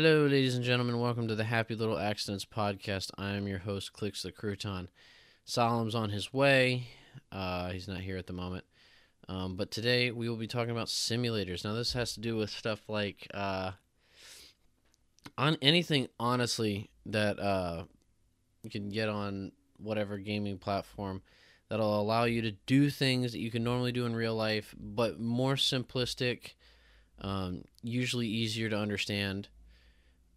Hello, ladies and gentlemen. Welcome to the Happy Little Accidents podcast. I am your host, Clicks the Crouton. Solemn's on his way. Uh, he's not here at the moment. Um, but today we will be talking about simulators. Now, this has to do with stuff like uh, on anything, honestly, that uh, you can get on whatever gaming platform that'll allow you to do things that you can normally do in real life, but more simplistic, um, usually easier to understand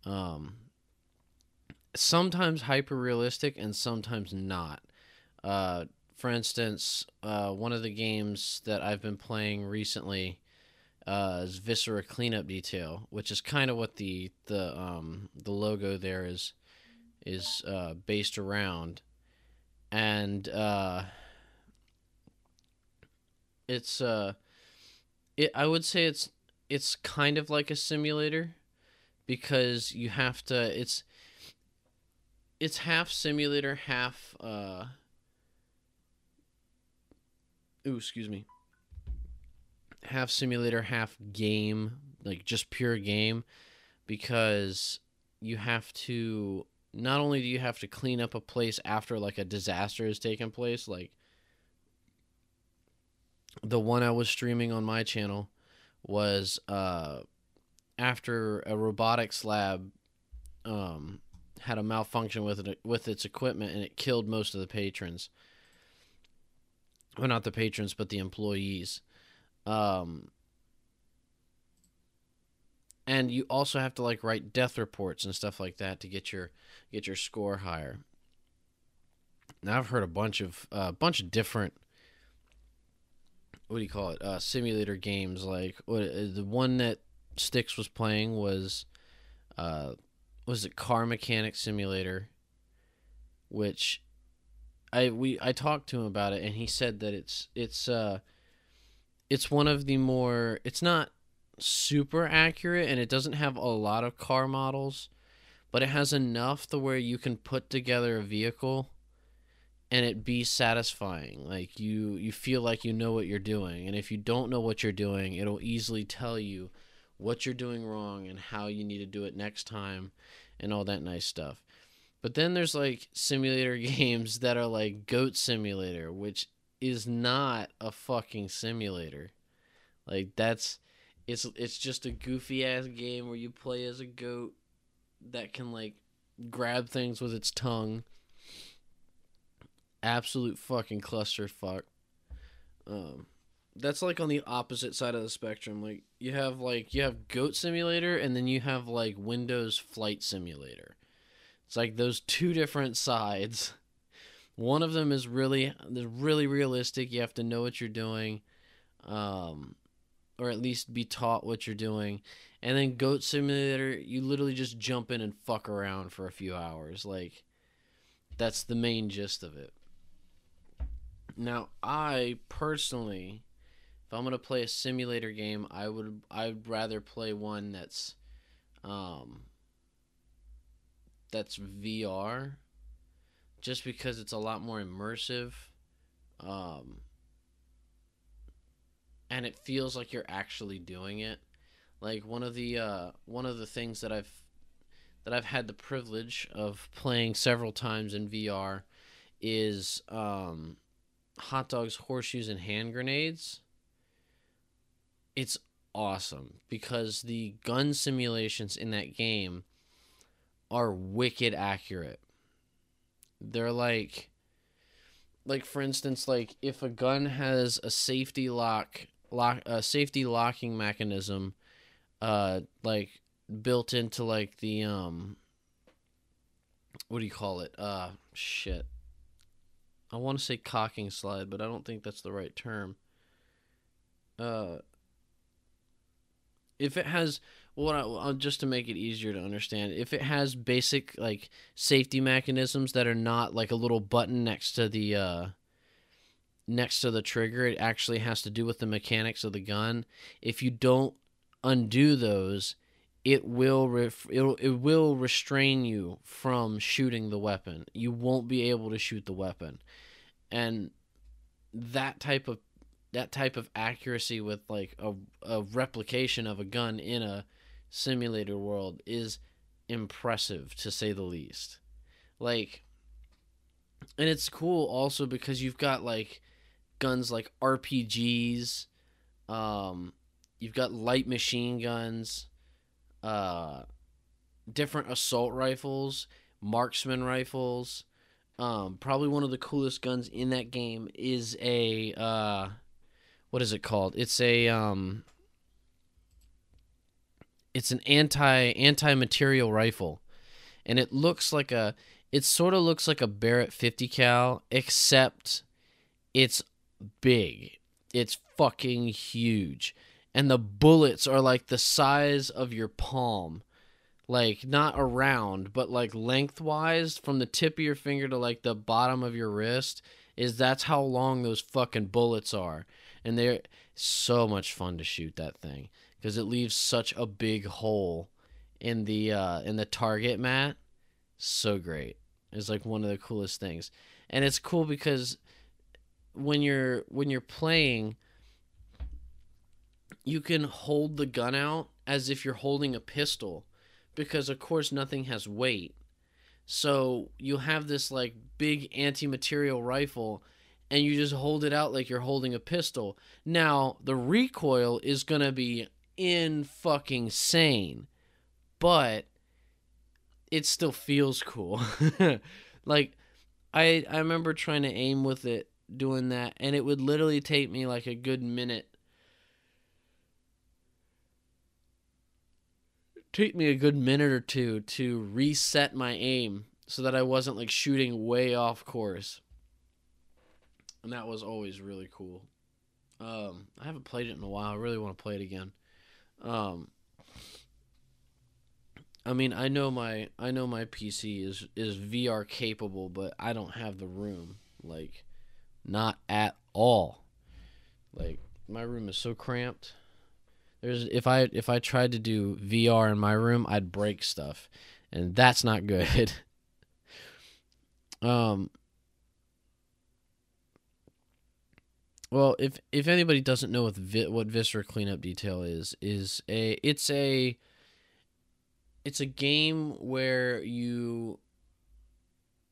um, sometimes hyper realistic and sometimes not. Uh, for instance, uh, one of the games that I've been playing recently uh, is Viscera Cleanup Detail, which is kind of what the the um, the logo there is is uh, based around, and uh, it's uh, it I would say it's it's kind of like a simulator because you have to it's it's half simulator half uh ooh excuse me. Half simulator half game like just pure game because you have to not only do you have to clean up a place after like a disaster has taken place like the one I was streaming on my channel was uh after a robotics lab um, had a malfunction with it with its equipment and it killed most of the patrons. Well, not the patrons, but the employees. Um, and you also have to like write death reports and stuff like that to get your get your score higher. Now I've heard a bunch of a uh, bunch of different what do you call it uh, simulator games like what, uh, the one that Sticks was playing was uh was it Car Mechanic Simulator which I we I talked to him about it and he said that it's it's uh it's one of the more it's not super accurate and it doesn't have a lot of car models but it has enough to where you can put together a vehicle and it be satisfying. Like you you feel like you know what you're doing and if you don't know what you're doing it'll easily tell you what you're doing wrong and how you need to do it next time and all that nice stuff. But then there's like simulator games that are like Goat Simulator, which is not a fucking simulator. Like that's it's it's just a goofy ass game where you play as a goat that can like grab things with its tongue. Absolute fucking clusterfuck. Um that's like on the opposite side of the spectrum. Like you have like you have Goat Simulator and then you have like Windows Flight Simulator. It's like those two different sides. One of them is really really realistic. You have to know what you're doing, um, or at least be taught what you're doing. And then Goat Simulator, you literally just jump in and fuck around for a few hours. Like that's the main gist of it. Now, I personally if I'm gonna play a simulator game, I would I'd rather play one that's um that's VR just because it's a lot more immersive um and it feels like you're actually doing it. Like one of the uh one of the things that I've that I've had the privilege of playing several times in VR is um hot dogs horseshoes and hand grenades it's awesome because the gun simulations in that game are wicked accurate. They're like like for instance like if a gun has a safety lock lock a safety locking mechanism uh like built into like the um what do you call it? Uh shit. I want to say cocking slide, but I don't think that's the right term. Uh if it has what I, just to make it easier to understand if it has basic like safety mechanisms that are not like a little button next to the uh next to the trigger it actually has to do with the mechanics of the gun. If you don't undo those it will ref- it'll, it will restrain you from shooting the weapon. You won't be able to shoot the weapon. And that type of that type of accuracy with like a, a replication of a gun in a simulator world is impressive to say the least. Like and it's cool also because you've got like guns like RPGs, um you've got light machine guns, uh different assault rifles, marksman rifles. Um probably one of the coolest guns in that game is a uh what is it called? It's a um it's an anti anti material rifle, and it looks like a it sort of looks like a Barrett 50 cal, except it's big. It's fucking huge, and the bullets are like the size of your palm, like not around, but like lengthwise from the tip of your finger to like the bottom of your wrist. Is that's how long those fucking bullets are, and they're so much fun to shoot that thing because it leaves such a big hole in the uh, in the target mat. So great. It's like one of the coolest things, and it's cool because when you're when you're playing, you can hold the gun out as if you're holding a pistol, because of course nothing has weight. So you have this like big anti-material rifle and you just hold it out like you're holding a pistol. Now, the recoil is going to be in fucking sane, but it still feels cool. like I I remember trying to aim with it doing that and it would literally take me like a good minute take me a good minute or two to reset my aim so that I wasn't like shooting way off course. And that was always really cool. Um, I haven't played it in a while. I really want to play it again. Um, I mean, I know my I know my PC is is VR capable, but I don't have the room. Like, not at all. Like my room is so cramped. There's if I if I tried to do VR in my room, I'd break stuff, and that's not good. um, Well, if if anybody doesn't know what vi- what Viscera cleanup detail is, is a it's a it's a game where you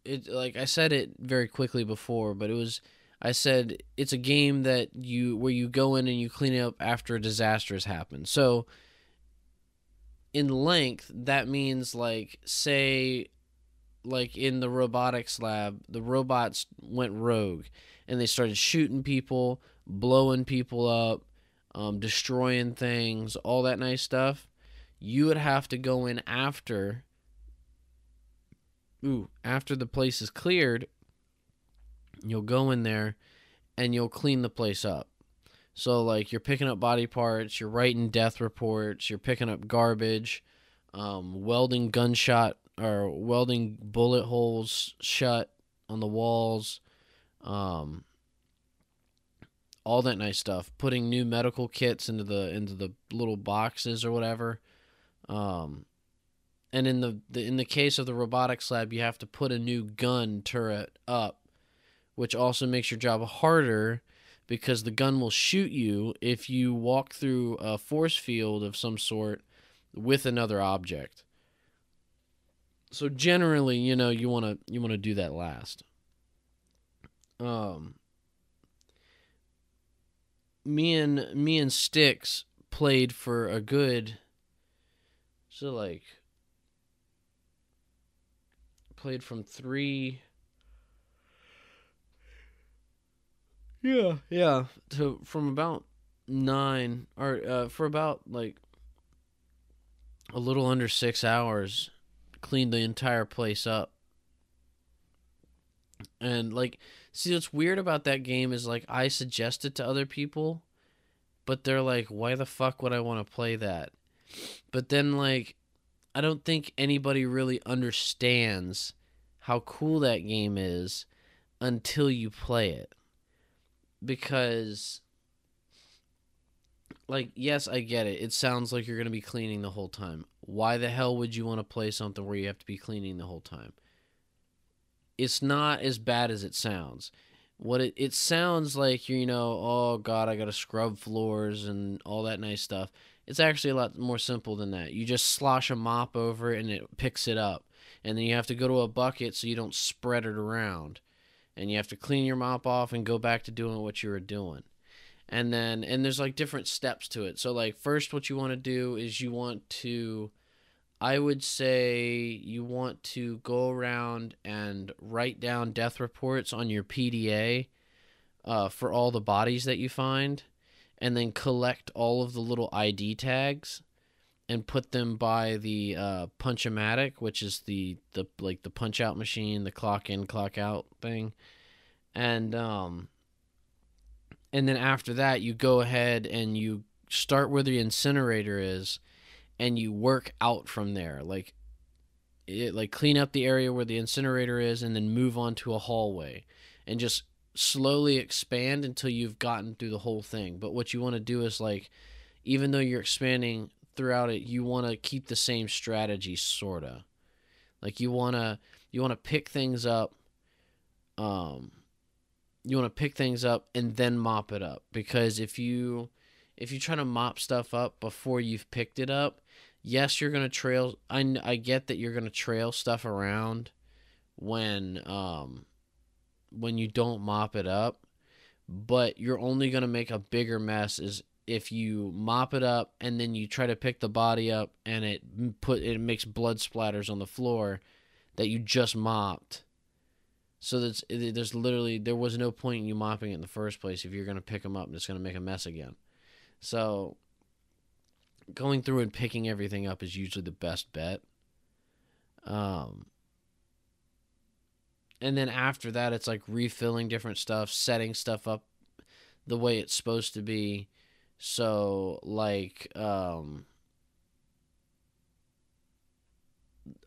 it like I said it very quickly before, but it was I said it's a game that you where you go in and you clean up after a disaster has happened. So in length, that means like say like in the robotics lab, the robots went rogue and they started shooting people, blowing people up, um, destroying things, all that nice stuff, you would have to go in after. Ooh, after the place is cleared, you'll go in there and you'll clean the place up. So, like, you're picking up body parts, you're writing death reports, you're picking up garbage, um, welding gunshot or welding bullet holes shut on the walls, um, all that nice stuff. Putting new medical kits into the into the little boxes or whatever. Um, and in the, the in the case of the robotics lab, you have to put a new gun turret up, which also makes your job harder because the gun will shoot you if you walk through a force field of some sort with another object. So generally, you know, you want to you want to do that last. Um, me and me and Sticks played for a good so like played from 3 Yeah, yeah, to from about 9 or uh, for about like a little under 6 hours cleaned the entire place up. And like See, what's weird about that game is like I suggest it to other people, but they're like, "Why the fuck would I want to play that?" But then like I don't think anybody really understands how cool that game is until you play it. Because like yes, I get it. It sounds like you're going to be cleaning the whole time. Why the hell would you want to play something where you have to be cleaning the whole time? It's not as bad as it sounds. What it, it sounds like, you know, oh God, I got to scrub floors and all that nice stuff. It's actually a lot more simple than that. You just slosh a mop over it and it picks it up. And then you have to go to a bucket so you don't spread it around. And you have to clean your mop off and go back to doing what you were doing. And then and there's like different steps to it. So like first what you want to do is you want to I would say you want to go around and write down death reports on your PDA uh, for all the bodies that you find and then collect all of the little ID tags and put them by the uh, punchomatic, which is the the like the punch out machine, the clock in clock out thing, and um, and then after that you go ahead and you start where the incinerator is, and you work out from there, like it like clean up the area where the incinerator is, and then move on to a hallway, and just slowly expand until you've gotten through the whole thing. But what you want to do is like even though you're expanding throughout it, you want to keep the same strategy sorta. Like you want to you want to pick things up um you want to pick things up and then mop it up because if you if you try to mop stuff up before you've picked it up, yes, you're going to trail I I get that you're going to trail stuff around when um when you don't mop it up, but you're only going to make a bigger mess is if you mop it up and then you try to pick the body up and it put it makes blood splatters on the floor that you just mopped. So that's there's literally there was no point in you mopping it in the first place if you're going to pick them up and it's going to make a mess again. So going through and picking everything up is usually the best bet. Um and then after that it's like refilling different stuff setting stuff up the way it's supposed to be so like um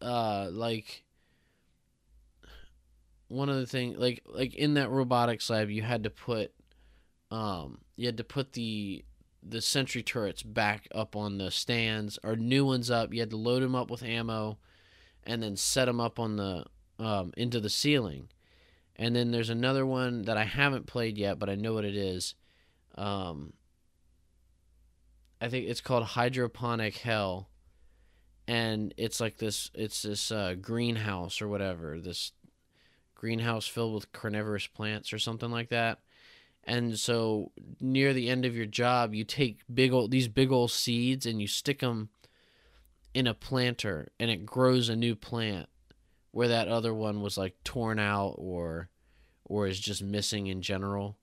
uh like one of the thing like like in that robotics lab you had to put um you had to put the the sentry turrets back up on the stands or new ones up you had to load them up with ammo and then set them up on the um, into the ceiling. And then there's another one that I haven't played yet, but I know what it is. Um, I think it's called Hydroponic Hell, and it's like this. It's this uh, greenhouse or whatever. This greenhouse filled with carnivorous plants or something like that. And so near the end of your job, you take big old these big old seeds and you stick them in a planter, and it grows a new plant where that other one was like torn out or or is just missing in general.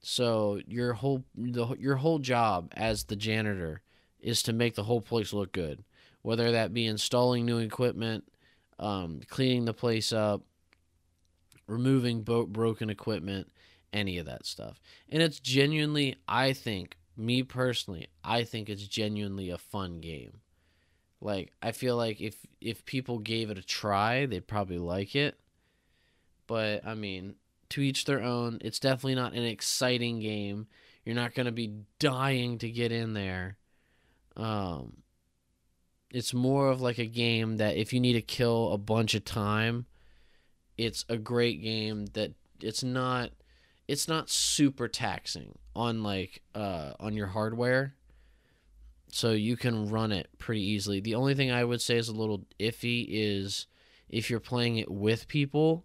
So your whole the, your whole job as the janitor is to make the whole place look good, whether that be installing new equipment, um, cleaning the place up, removing bo- broken equipment, any of that stuff. And it's genuinely, I think, me personally, I think it's genuinely a fun game. Like I feel like if if people gave it a try, they'd probably like it. But I mean, to each their own. It's definitely not an exciting game. You're not going to be dying to get in there. Um it's more of like a game that if you need to kill a bunch of time, it's a great game that it's not it's not super taxing on like uh on your hardware so you can run it pretty easily. The only thing I would say is a little iffy is if you're playing it with people,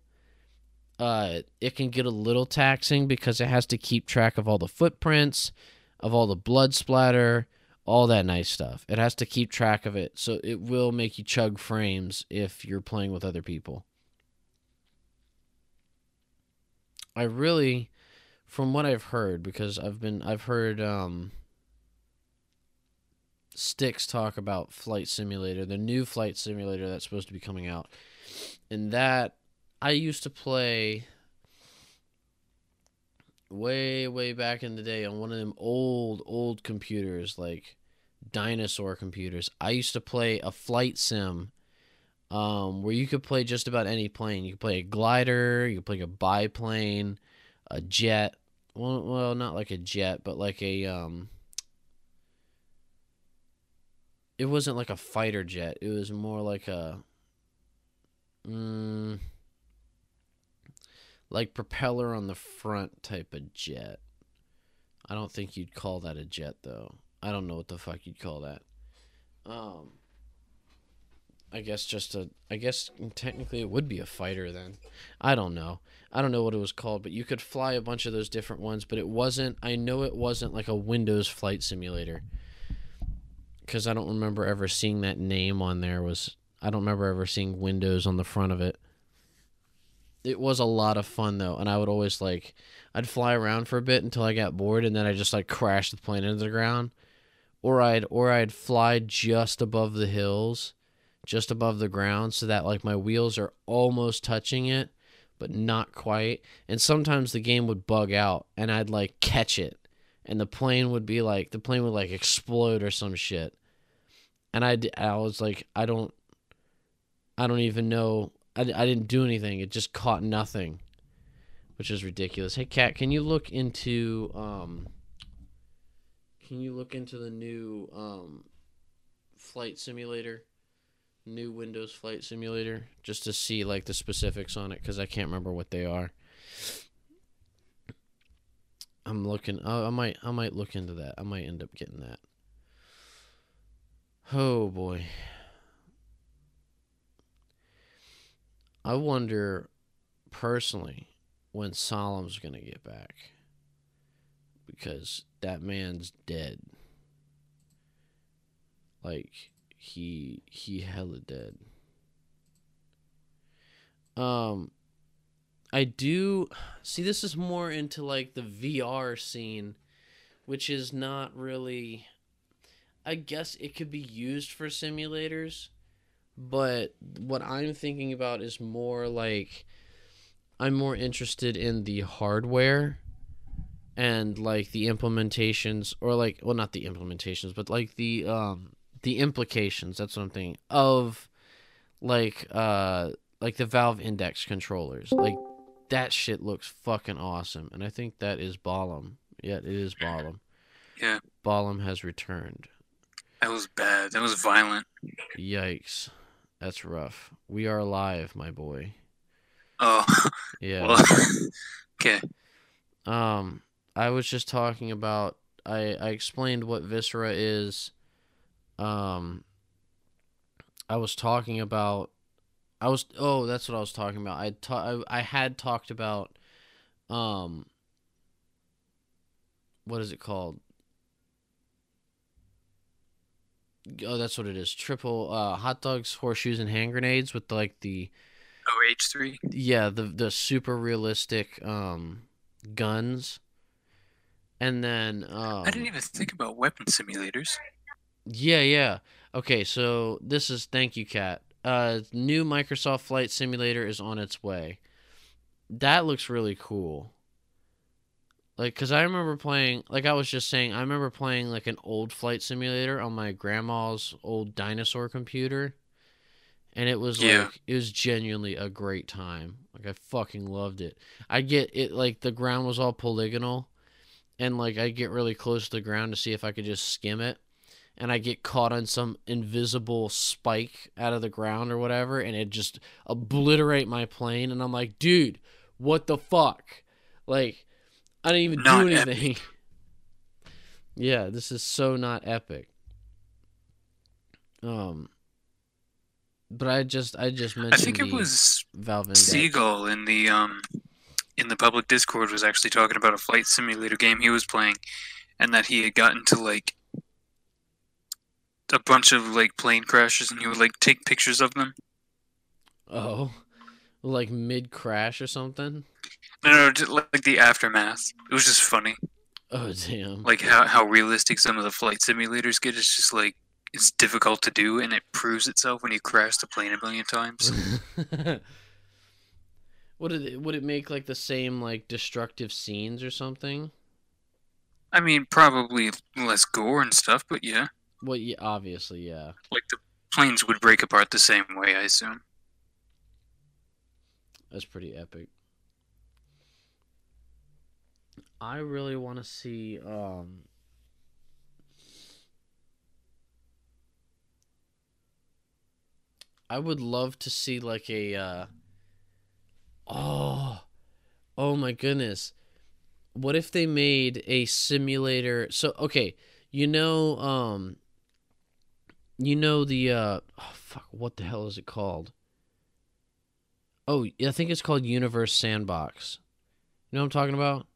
uh, it can get a little taxing because it has to keep track of all the footprints, of all the blood splatter, all that nice stuff. It has to keep track of it, so it will make you chug frames if you're playing with other people. I really, from what I've heard, because I've been, I've heard, um, Sticks talk about Flight Simulator, the new Flight Simulator that's supposed to be coming out. And that I used to play way way back in the day on one of them old old computers like dinosaur computers. I used to play a flight sim um, where you could play just about any plane. You could play a glider, you could play a biplane, a jet. Well, well, not like a jet, but like a um, it wasn't like a fighter jet. It was more like a mm, like propeller on the front type of jet. I don't think you'd call that a jet though. I don't know what the fuck you'd call that. Um, I guess just a. I guess technically it would be a fighter then. I don't know. I don't know what it was called, but you could fly a bunch of those different ones, but it wasn't. I know it wasn't like a Windows flight simulator. Because I don't remember ever seeing that name on there. Was I don't remember ever seeing Windows on the front of it. It was a lot of fun though, and I would always like I'd fly around for a bit until I got bored, and then I just like crash the plane into the ground, or I'd or I'd fly just above the hills, just above the ground, so that like my wheels are almost touching it, but not quite. And sometimes the game would bug out, and I'd like catch it, and the plane would be like the plane would like explode or some shit, and I I was like I don't I don't even know I, I didn't do anything. It just caught nothing, which is ridiculous. Hey, Cat, can you look into um? Can you look into the new um, flight simulator, new Windows flight simulator, just to see like the specifics on it? Because I can't remember what they are. I'm looking. Oh, I might. I might look into that. I might end up getting that. Oh boy. I wonder personally when Solemn's gonna get back because that man's dead. Like he he hella dead. Um I do see this is more into like the VR scene which is not really I guess it could be used for simulators but what I'm thinking about is more like I'm more interested in the hardware and like the implementations or like well not the implementations but like the um the implications that's what I'm thinking of like uh like the Valve Index controllers like that shit looks fucking awesome and I think that is Balam yeah it is Balam Yeah. Balam has returned That was bad. That was violent. yikes that's rough we are alive my boy Oh, yeah well. okay. Um, I was just talking about. I I explained what Viscera is. Um, I was talking about. I was oh that's what I was talking about. I ta- I, I had talked about. Um. What is it called? Oh, that's what it is. Triple uh, hot dogs, horseshoes, and hand grenades with like the Oh, H3. yeah the the super realistic um guns and then um I didn't even think about weapon simulators. Yeah yeah. Okay so this is thank you cat uh new microsoft flight simulator is on its way. That looks really cool. Like because i remember playing like i was just saying i remember playing like an old flight simulator on my grandma's old dinosaur computer and it was Yeah. like it was genuinely a great time. Like i fucking loved it. I get it like the ground was all polygonal and like i get really close to the ground to see if i could just skim it and i get caught on some invisible spike out of the ground or whatever and it just obliterate my plane and i'm like dude what the fuck? Like i didn't even Not do anything. Yeah this is so not epic. Um but i just i just mentioned I think it was valve. Seagull in the um in the public Discord was actually talking about a flight simulator game he was playing, and that he had gotten to like a bunch of like plane crashes, and he would like take pictures of them. oh like mid crash or something No, no, just like the aftermath. It was just funny, oh damn like how how realistic some of the flight simulators get. It's just like it's difficult to do, and it proves itself when you crash the plane a million times. would it would it make like the same like destructive scenes or something? I mean, probably less gore and stuff, but yeah, Well, yeah, obviously, yeah. like the planes would break apart the same way, I assume. That's pretty epic. I really want to see um I would love to see like a uh Oh. Oh my goodness. What if they made a simulator? So, okay, You know, um, you know the uh, oh, fuck, what the hell is it called? Oh, I think it's called Universe Sandbox. You know what I'm talking about?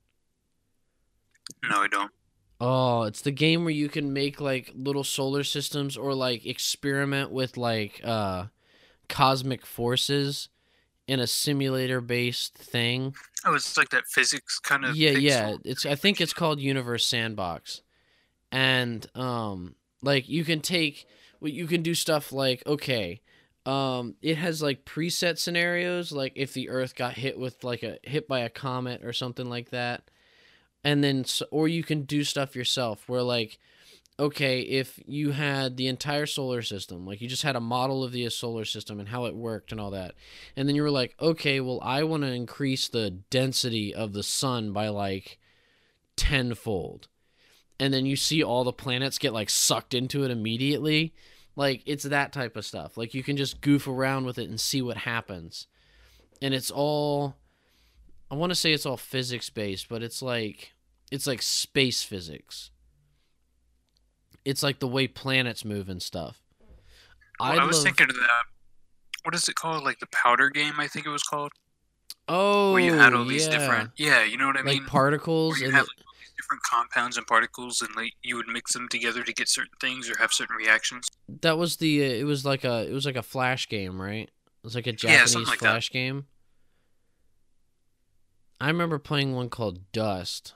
No, I don't. Oh, it's the game where you can make like little solar systems or like experiment with like uh cosmic forces in a simulator based thing. Oh, it's like that physics kind of. Yeah, pixel- yeah. It's I think it's called Universe Sandbox. And um like you can take you can do stuff like okay, um it has like preset scenarios like if the earth got hit with like a hit by a comet or something like that. And then or you can do stuff yourself where like okay, if you had the entire solar system, like you just had a model of the solar system and how it worked and all that, and then you were like, okay, well, I want to increase the density of the sun by like tenfold, and then you see all the planets get like sucked into it immediately. Like it's that type of stuff. Like you can just goof around with it and see what happens, and it's all. I want to say it's all physics based, but it's like it's like space physics it's like the way planets move and stuff. Well, I was love- thinking of that. What is it called? Like the powder game, I think it was called. oh, where you had all these oh, yeah. different. Yeah, you know what I like mean. particles and have the- like, all these different compounds and particles, and like you would mix them together to get certain things or have certain reactions. that was the uh, it was like a it was like a flash game, right? It was like a Yeah, something Japanese that. flash game. I remember playing one called Dust.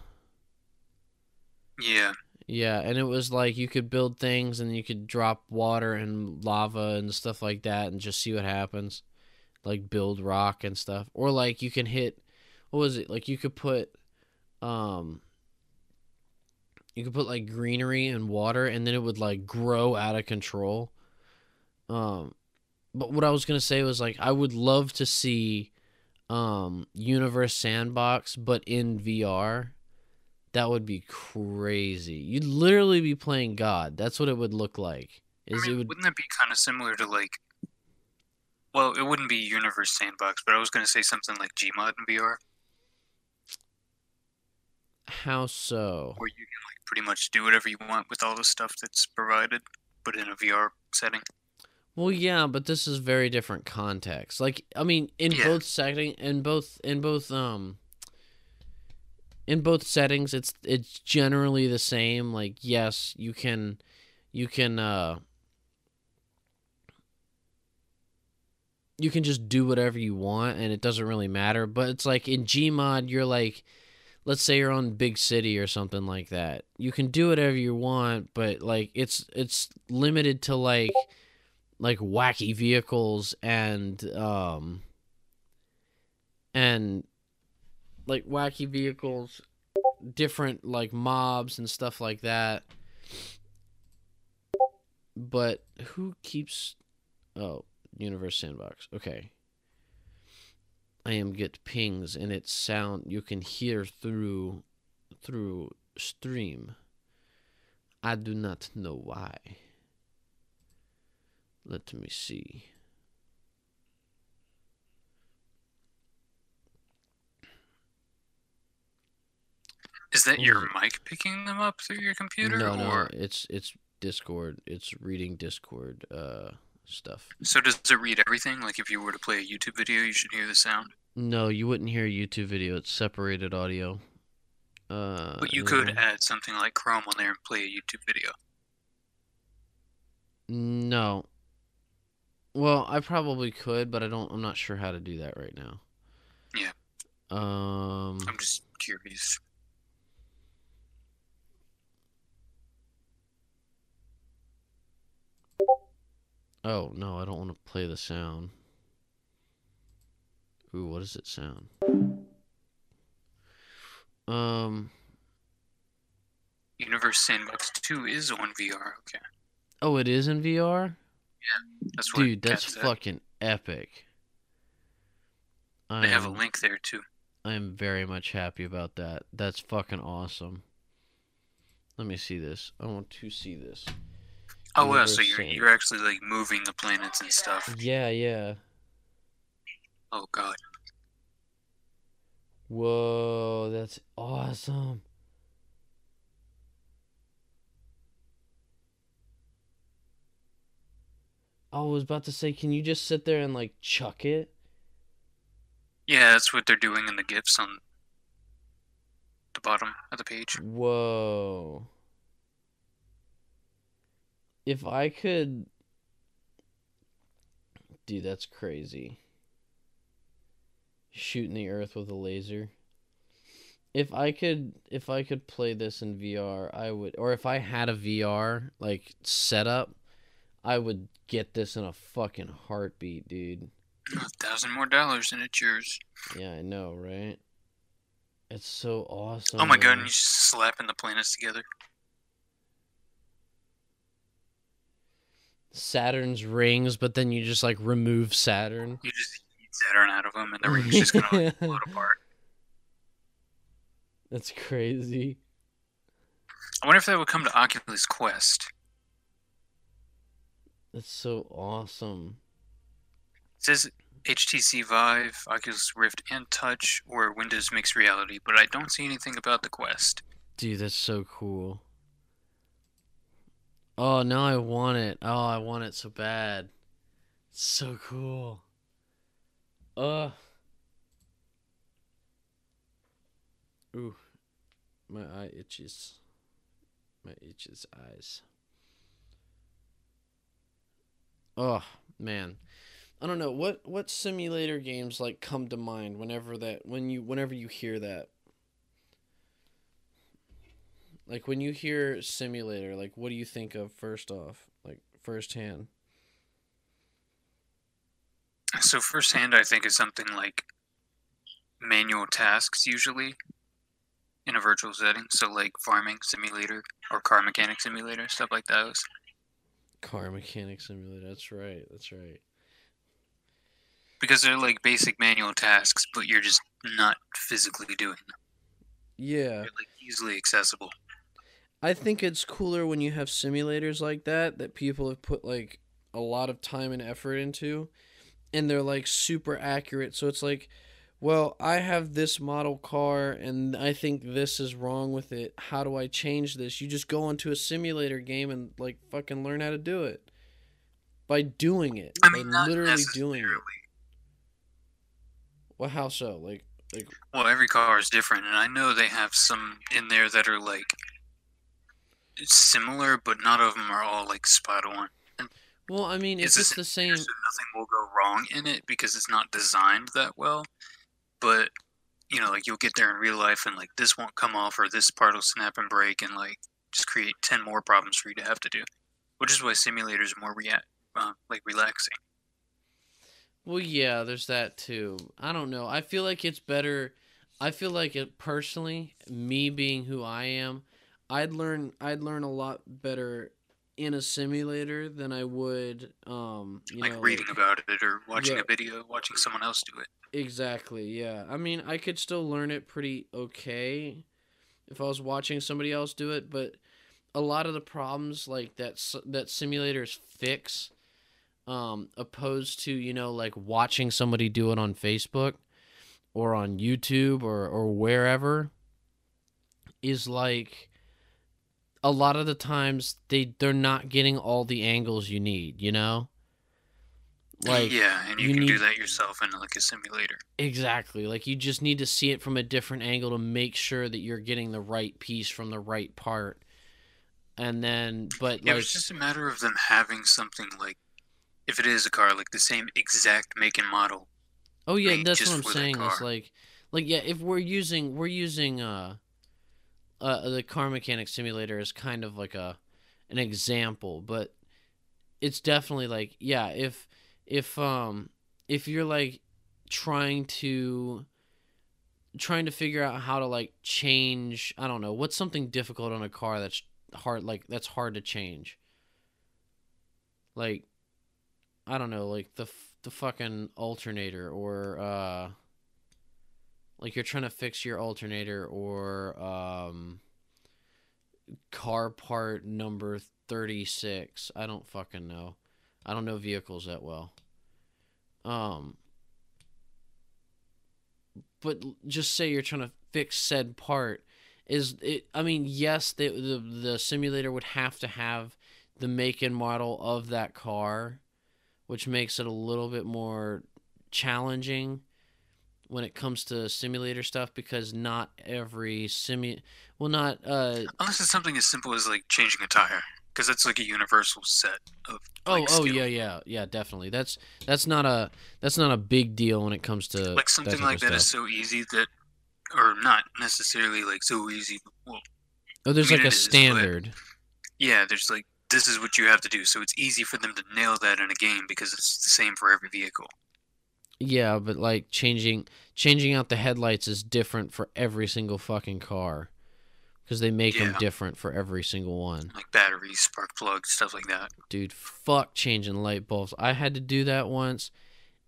Yeah, Yeah, and it was like you could build things and you could drop water and lava and stuff like that and just see what happens. Like build rock and stuff. Or like you can hit what was it? Like you could put um you could put like greenery and water and then it would like grow out of control. Um but what I was going to say was like I would love to see um Universe Sandbox but in VR. That would be crazy. You'd literally be playing God. That's what it would look like. Is I mean, it would wouldn't that be kind of similar to like? Well, it wouldn't be Universe Sandbox, but I was going to say something like Gmod in VR, how so? where you can pretty much do whatever you want with all the stuff that's provided, but in a VR setting. Well, yeah, but this is very different context. Like, I mean, in Yeah. both setting, in both, in both, um, in both settings, it's it's generally the same. Like, yes, you can, you can, uh, you can just do whatever you want, and it doesn't really matter. But it's like in Gmod, you're like, let's say you're on big city or something like that. You can do whatever you want, but like it's it's limited to like like wacky vehicles and um and like wacky vehicles different like mobs and stuff like that. But who keeps oh universe sandbox. Okay i am get pings and it's sound you can hear through through stream i do not know why let me see. Is that your mic picking them up through your computer, no, no, it's it's Discord. It's reading Discord uh stuff. so does it read everything? Like if you were to play a YouTube video, you should hear the sound. No, you wouldn't hear a YouTube video. It's separated audio. Uh, But you could add something like Chrome on there and play a YouTube video. No. Well, I probably could, but I don't. I'm not sure how to do that right now. Yeah. Um. I'm just curious. Oh no, I don't want to play the sound. Ooh, what does it sound? Um. Universe Sandbox 2 is on VR. Okay, Oh, it is in VR. Yeah, that's what. Dude, that's fucking epic. I They have a link there too. I am very much happy about that. That's fucking awesome. Let me see this. I want to see this. Oh wow! So you're seen. you're actually like moving the planets and stuff. Yeah, yeah. Oh god. Whoa, that's awesome. I was about to say, can you just sit there and like chuck it? Yeah, that's what they're doing in the gifs on the bottom of the page. Whoa. If I could. Dude, that's crazy. Shooting the earth with a laser. If I could if I could play this in VR, I would or if I had a VR like setup, I would get this in a fucking heartbeat, dude. A thousand more dollars and it's yours. Yeah, I know, right? It's so awesome. Oh my god, man. and you just slapping the planets together. Saturn's rings, but then you just like remove Saturn. You just eat Saturn out of them, and the ring's just gonna like, float apart. That's crazy. I wonder if that would come to Oculus Quest. That's so awesome. It says HTC Vive, Oculus Rift, and Touch, or Windows Mixed Reality, but I don't see anything about the Quest. Dude, that's so cool. Oh, now I want it. Oh, I want it so bad. It's so cool. Ugh. Ooh. My eye itches. My itches eyes. Oh, man. I don't know what what simulator games like come to mind whenever that when you whenever you hear that. Like when you hear simulator, like what do you think of first off, like firsthand? So firsthand, I think is something like manual tasks usually in a virtual setting. So like farming simulator or car mechanic simulator, stuff like those. Car mechanic simulator. That's right. That's right. Because they're like basic manual tasks, but you're just not physically doing them. Yeah. They're like easily accessible. I think it's cooler when you have simulators like that that people have put like a lot of time and effort into and they're like super accurate. So it's like, well, I have this model car and I think this is wrong with it. How do I change this? You just go into a simulator game and like fucking learn how to do it by doing it. I by mean, not literally doing it. Well, how so? Like, like Well, every car is different, and I know they have some in there that are like similar, but none of them are all like spot on. well, I mean, It's if the the same nothing will go wrong in it because it's not designed that well. But you know, like you'll get there in real life, and like this won't come off, or this part will snap and break, and like just create ten more problems for you to have to do. Which is why simulators are more rea- uh, like relaxing. Well, yeah, there's that too. I don't know. I feel like it's better. I feel like it personally, me being who I am, I'd learn I'd learn a lot better in a simulator than I would um you like know reading like- about it or watching Yeah. a video, watching someone else do it. Exactly, yeah. I mean, I could still learn it pretty okay if I was watching somebody else do it, but a lot of the problems like that that simulators fix um opposed to, you know, like watching somebody do it on Facebook or on YouTube or or wherever is like a lot of the times they they're not getting all the angles you need, you know? Like yeah, and you, you can do that yourself in like a simulator. Exactly. Like you just need to see it from a different angle to make sure that you're getting the right piece from the right part. And then but Yeah, like it's just a matter of them having something like, if it is a car, like the same exact make and model. Oh yeah, that's what I'm saying. It's like like yeah, if we're using we're using uh uh the car mechanic simulator is kind of like a an example, but it's definitely like yeah, if if um if you're like trying to trying to figure out how to like change I don't know, what's something difficult on a car that's hard like that's hard to change. Like I don't know, like the the fucking alternator or uh like you're trying to fix your alternator or um car part number 36. I don't fucking know. I don't know vehicles that well. Um but just say you're trying to fix said part is it I mean yes the the, the simulator would have to have the make and model of that car which makes it a little bit more challenging when it comes to simulator stuff because not every simu well not uh Unless it's something as simple as like changing a tire, because that's like a universal set of. oh like, oh skill. yeah yeah yeah definitely that's that's not a that's not a big deal when it comes to Like something type like that is stuff. so easy that, or not necessarily like so easy. Well, oh there's I mean, like a is, standard yeah, there's like this is what you have to do, so it's easy for them to nail that in a game because it's the same for every vehicle. Yeah, but like changing changing out the headlights is different for every single fucking car because they make them different for every single one. Like batteries, spark plugs, stuff like that. Dude, fuck changing light bulbs. I had to do that once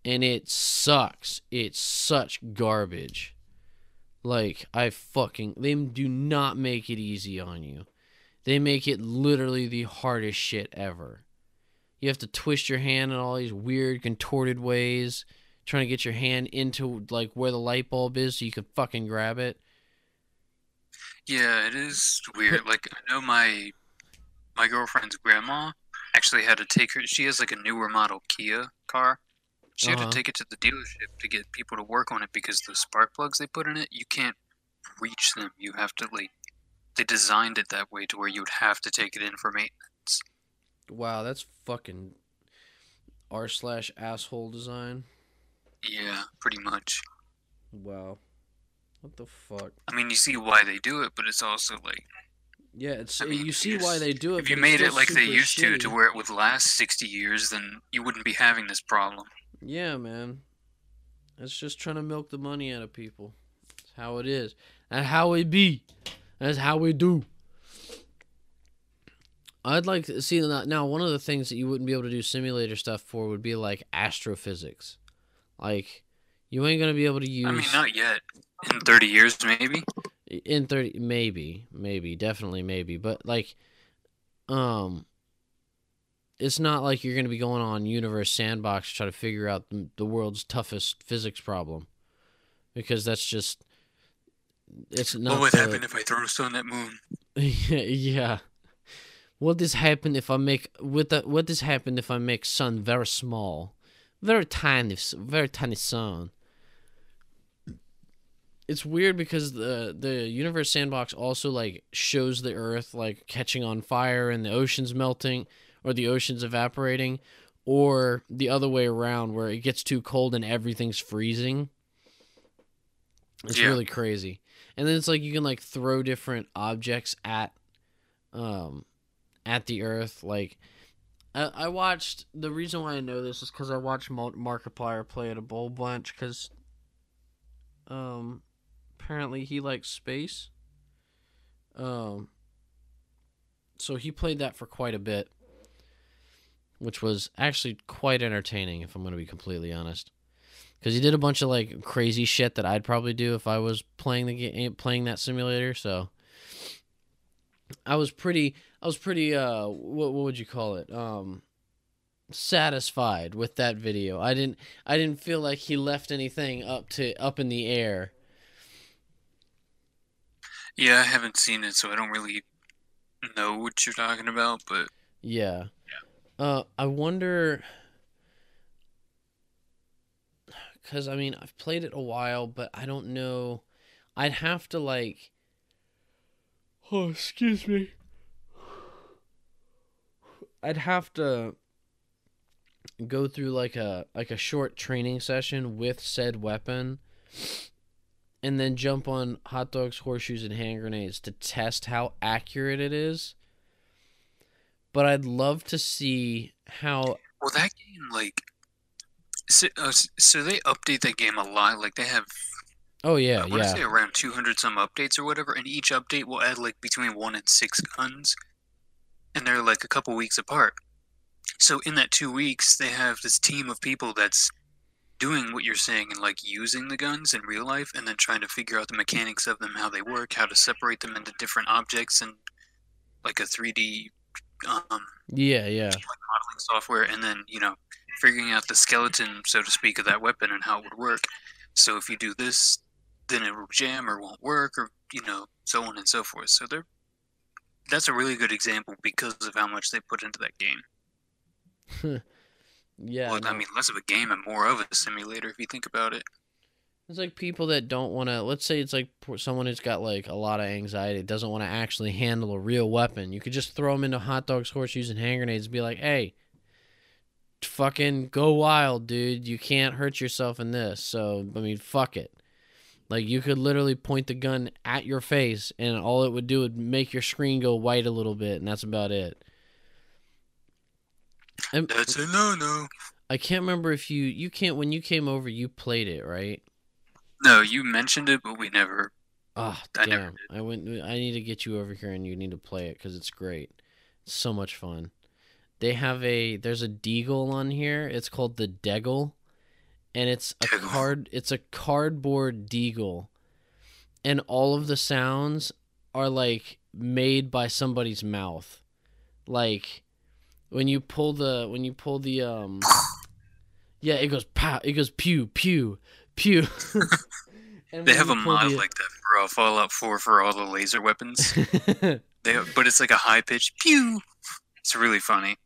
and it sucks. It's such garbage. Like I fucking they do not make it easy on you. They make it literally the hardest shit ever. You have to twist your hand in all these weird contorted ways, trying to get your hand into like where the light bulb is so you can fucking grab it. Yeah, it is weird. Like I know my my girlfriend's grandma actually had to take her. She has like a newer model Kia car. She had Uh-huh. to take it to the dealership to get people to work on it because the spark plugs they put in it, you can't reach them. You have to like they designed it that way to where you would have to take it in for maintenance. Wow, that's fucking r slash asshole design. Yeah, pretty much. Wow, what the fuck? I mean, you see why they do it, but it's also like Yeah, it's I mean, you see why they do it. if you made it like they used to, to where it would last sixty years, then you wouldn't be having this problem. Yeah, man. It's just trying to milk the money out of people. That's how it is. That's how it be. That's how we do. I'd like to see that now. One of the things that you wouldn't be able to do simulator stuff for would be like astrophysics. Like, you ain't gonna be able to use I mean, not yet. In thirty years, maybe. in 30 maybe maybe definitely maybe but like um it's not like you're going to be going on universe sandbox to try to figure out the, the world's toughest physics problem because that's just it's not what would the- happen if I throw a stone at moon? yeah what does happen if i make the, what does happen if i make sun very small very tiny very tiny sun it's weird because the the universe sandbox also like shows the earth like catching on fire and the oceans melting or the oceans evaporating or the other way around where it gets too cold and everything's freezing. It's Yeah. really crazy. And then it's like you can like throw different objects at um at the earth like I, watched the reason why I know this is because I watched Mar- Markiplier play at a bowl bunch because um apparently he likes space um so he played that for quite a bit which was actually quite entertaining if I'm going to be completely honest because he did a bunch of like crazy shit that I'd probably do if I was playing the game, playing that simulator. So I was pretty, I was pretty, uh, what what would you call it? Um, satisfied with that video. I didn't, I didn't feel like he left anything up to up in the air. Yeah, I haven't seen it, so I don't really know what you're talking about. But Yeah. Uh, I wonder. Because, I mean, I've played it a while, but I don't know. I'd have to, like. Oh, excuse me. I'd have to go through like a like a short training session with said weapon and then jump on hot dogs horseshoes and hand grenades to test how accurate it is but I'd love to see how. well, that game like. So, uh, so they update that game a lot. Like they have, Oh yeah, I want to yeah, say around 200 some updates or whatever, and each update will add like between one and six guns, and they're like a couple weeks apart. So in that two weeks, they have this team of people that's doing what you're saying and like using the guns in real life, and then trying to figure out the mechanics of them, how they work, how to separate them into different objects, and like a 3D um, yeah, yeah. modeling software, and then you know figuring out the skeleton, so to speak, of that weapon and how it would work. So if you do this, then it will jam or won't work, or you know, so on and so forth. So they're that's a really good example because of how much they put into that game. Yeah, well, I mean, less of a game and more of a simulator if you think about it. It's like people that don't want to. Let's say it's like someone who's got like a lot of anxiety, doesn't want to actually handle a real weapon. You could just throw them into hot dogs, horseshoes, and hand grenades, and be like, "Hey, fucking go wild, dude! You can't hurt yourself in this." So I mean, fuck it. Like you could literally point the gun at your face, and all it would do would make your screen go white a little bit, and that's about it. And That's a no no. I can't remember if you you can't when you came over, you played it, right? No, you mentioned it, but we never. Oh I never damn! I went. I need to get you over here, and you need to play it because it's great. It's so much fun. They have a there's a deagle on here. It's called the Deggle, and it's a card. It's a cardboard deagle, and all of the sounds are like made by somebody's mouth, like when you pull the when you pull the um. Yeah, it goes pow. It goes pew pew pew. They have a mod the- like that for uh, Fallout 4 for all the laser weapons. they, but it's like a high pitched pew. It's really funny.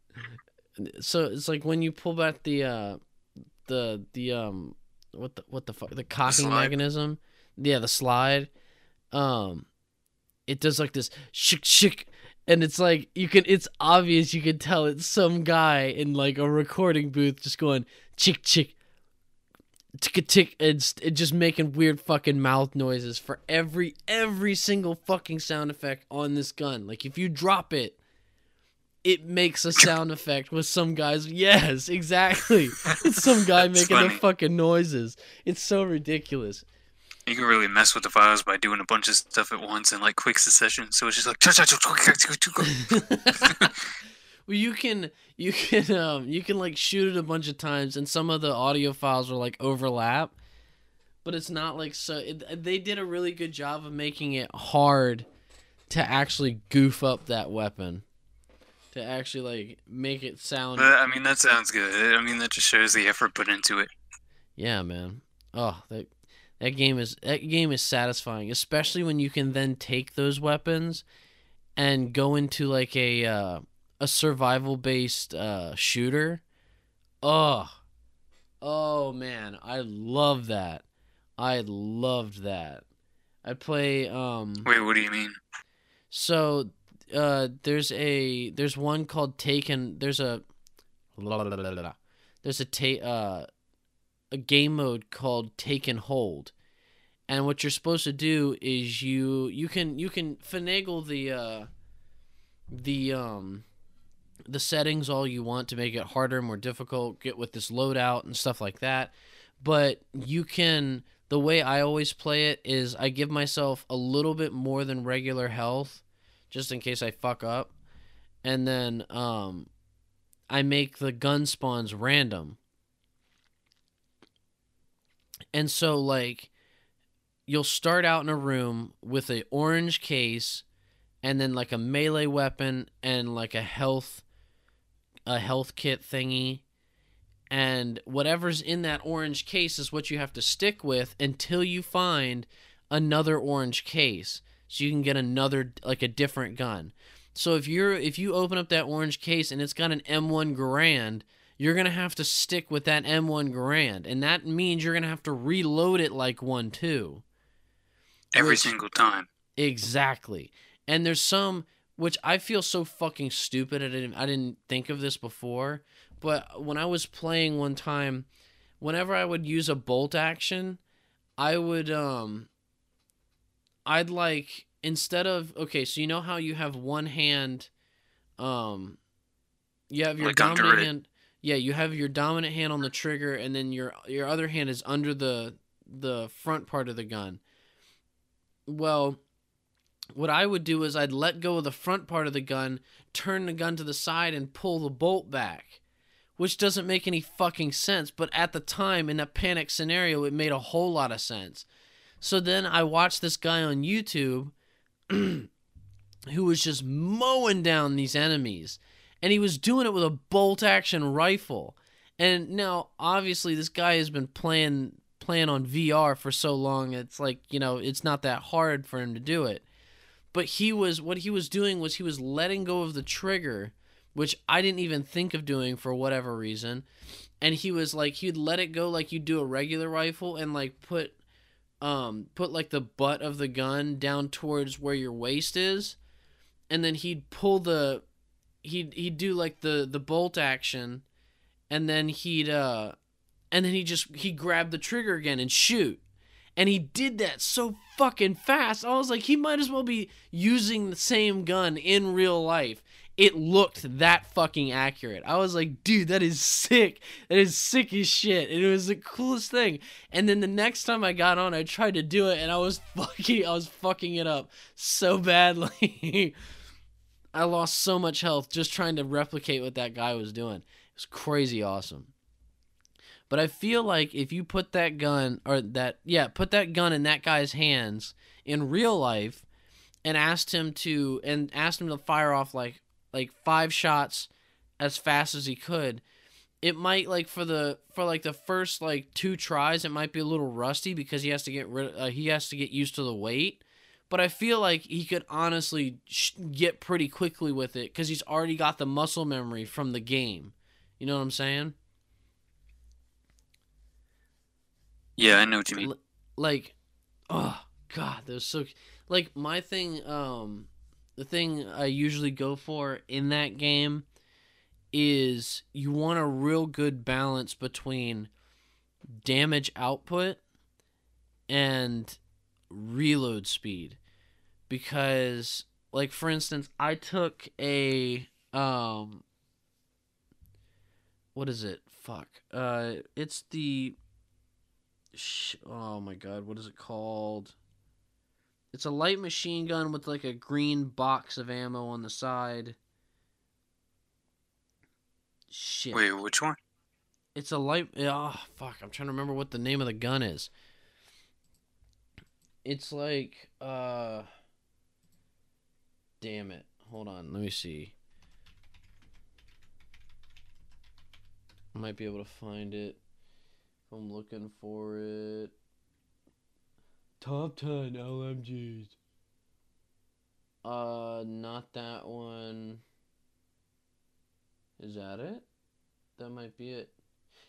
so it's like when you pull back the uh the the um what the what the fuck the cocking slide? mechanism? Yeah the slide. Um it does like this shik shik and it's like you can it's obvious you can tell it's some guy in like a recording booth just going chick chick tick tick and s- and just making weird fucking mouth noises for every every single fucking sound effect on this gun. Like if you drop it it makes a sound effect with some guys. Yes exactly. It's some guy making the fucking noises. It's so ridiculous. You can really mess with the files by doing a bunch of stuff at once in like quick succession. So it's just like. well you can you can um you can like shoot it a bunch of times and some of the audio files are like overlap. But it's not like so it, they did a really good job of making it hard to actually goof up that weapon to actually like make it sound But, I mean, that sounds good. I mean, that just shows the effort put into it. Yeah, man. Oh, that that game is that game is satisfying, especially when you can then take those weapons and go into like a uh, a survival based uh, shooter. Oh, oh man, I love that. I loved that. I play um. Wait, what do you mean? So uh, there's a there's one called Taken. There's a there's a ta- uh, a game mode called Take and Hold, and what you're supposed to do is you you can you can finagle the uh, the um the settings all you want to make it harder, more difficult, get with this loadout and stuff like that. But you can the way I always play it is I give myself a little bit more than regular health just in case I fuck up. And then um I make the gun spawns random. And so like you'll start out in a room with an orange case and then like a melee weapon and like a health a health kit thingy and whatever's in that orange case is what you have to stick with until you find another orange case so you can get another like a different gun so if you're if you open up that orange case and it's got an M1 Garand, you're going to have to stick with that M1 Garand and that means you're going to have to reload it like one too Every Which- single time. Exactly. And there's some which I feel so fucking stupid. I didn't I didn't think of this before, but when I was playing one time, whenever I would use a bolt action, I would um I'd like instead of okay, so you know how you have one hand um you have your Like dominant hand yeah, you have your dominant hand on the trigger and then your your other hand is under the the front part of the gun. Well, what I would do is I'd let go of the front part of the gun, turn the gun to the side, and pull the bolt back, which doesn't make any fucking sense. But at the time, in that panic scenario, it made a whole lot of sense. So then I watched this guy on YouTube who was just mowing down these enemies, and he was doing it with a bolt action rifle. And now, obviously, this guy has been playing playing on VR for so long. It's like you know, it's not that hard for him to do it but he was what he was doing was he was letting go of the trigger which I didn't even think of doing for whatever reason. And he was like, he'd let it go like you do a regular rifle and like put, um, put like the butt of the gun down towards where your waist is, and then he'd pull the, he'd he'd do like the the bolt action, and then he'd uh, and then he just he grabbed the trigger again and shoot and he did that so fucking fast. I was like, he might as well be using the same gun in real life. It looked that fucking accurate. I was like, dude, that is sick. That is sick as shit. And it was the coolest thing. And then the next time I got on, I tried to do it and I was fucking I was fucking it up so badly. I lost so much health just trying to replicate what that guy was doing. It was crazy awesome. But I feel like if you put that gun or that yeah, put that gun in that guy's hands in real life and asked him to and asked him to fire off like like five shots as fast as he could, it might like for the for like the first like two tries it might be a little rusty because he has to get rid uh, he has to get used to the weight. But I feel like he could honestly sh- get pretty quickly with it because he's already got the muscle memory from the game. You know what I'm saying? Yeah, I know what you mean. L- like, oh god, they're so like my thing. Um, the thing I usually go for in that game is you want a real good balance between damage output and reload speed. Because like for instance i took a um what is it? Fuck. Uh it's the sh- oh my god, what is it called? It's a light machine gun with like a green box of ammo on the side. Shit. Wait, which one? It's a light. Oh fuck! I'm trying to remember what the name of the gun is. It's like uh. Damn it! Hold on. Let me see. I might be able to find it. If I'm looking for it. Top 10 LMGs. Uh, not that one. Is that it? That might be it.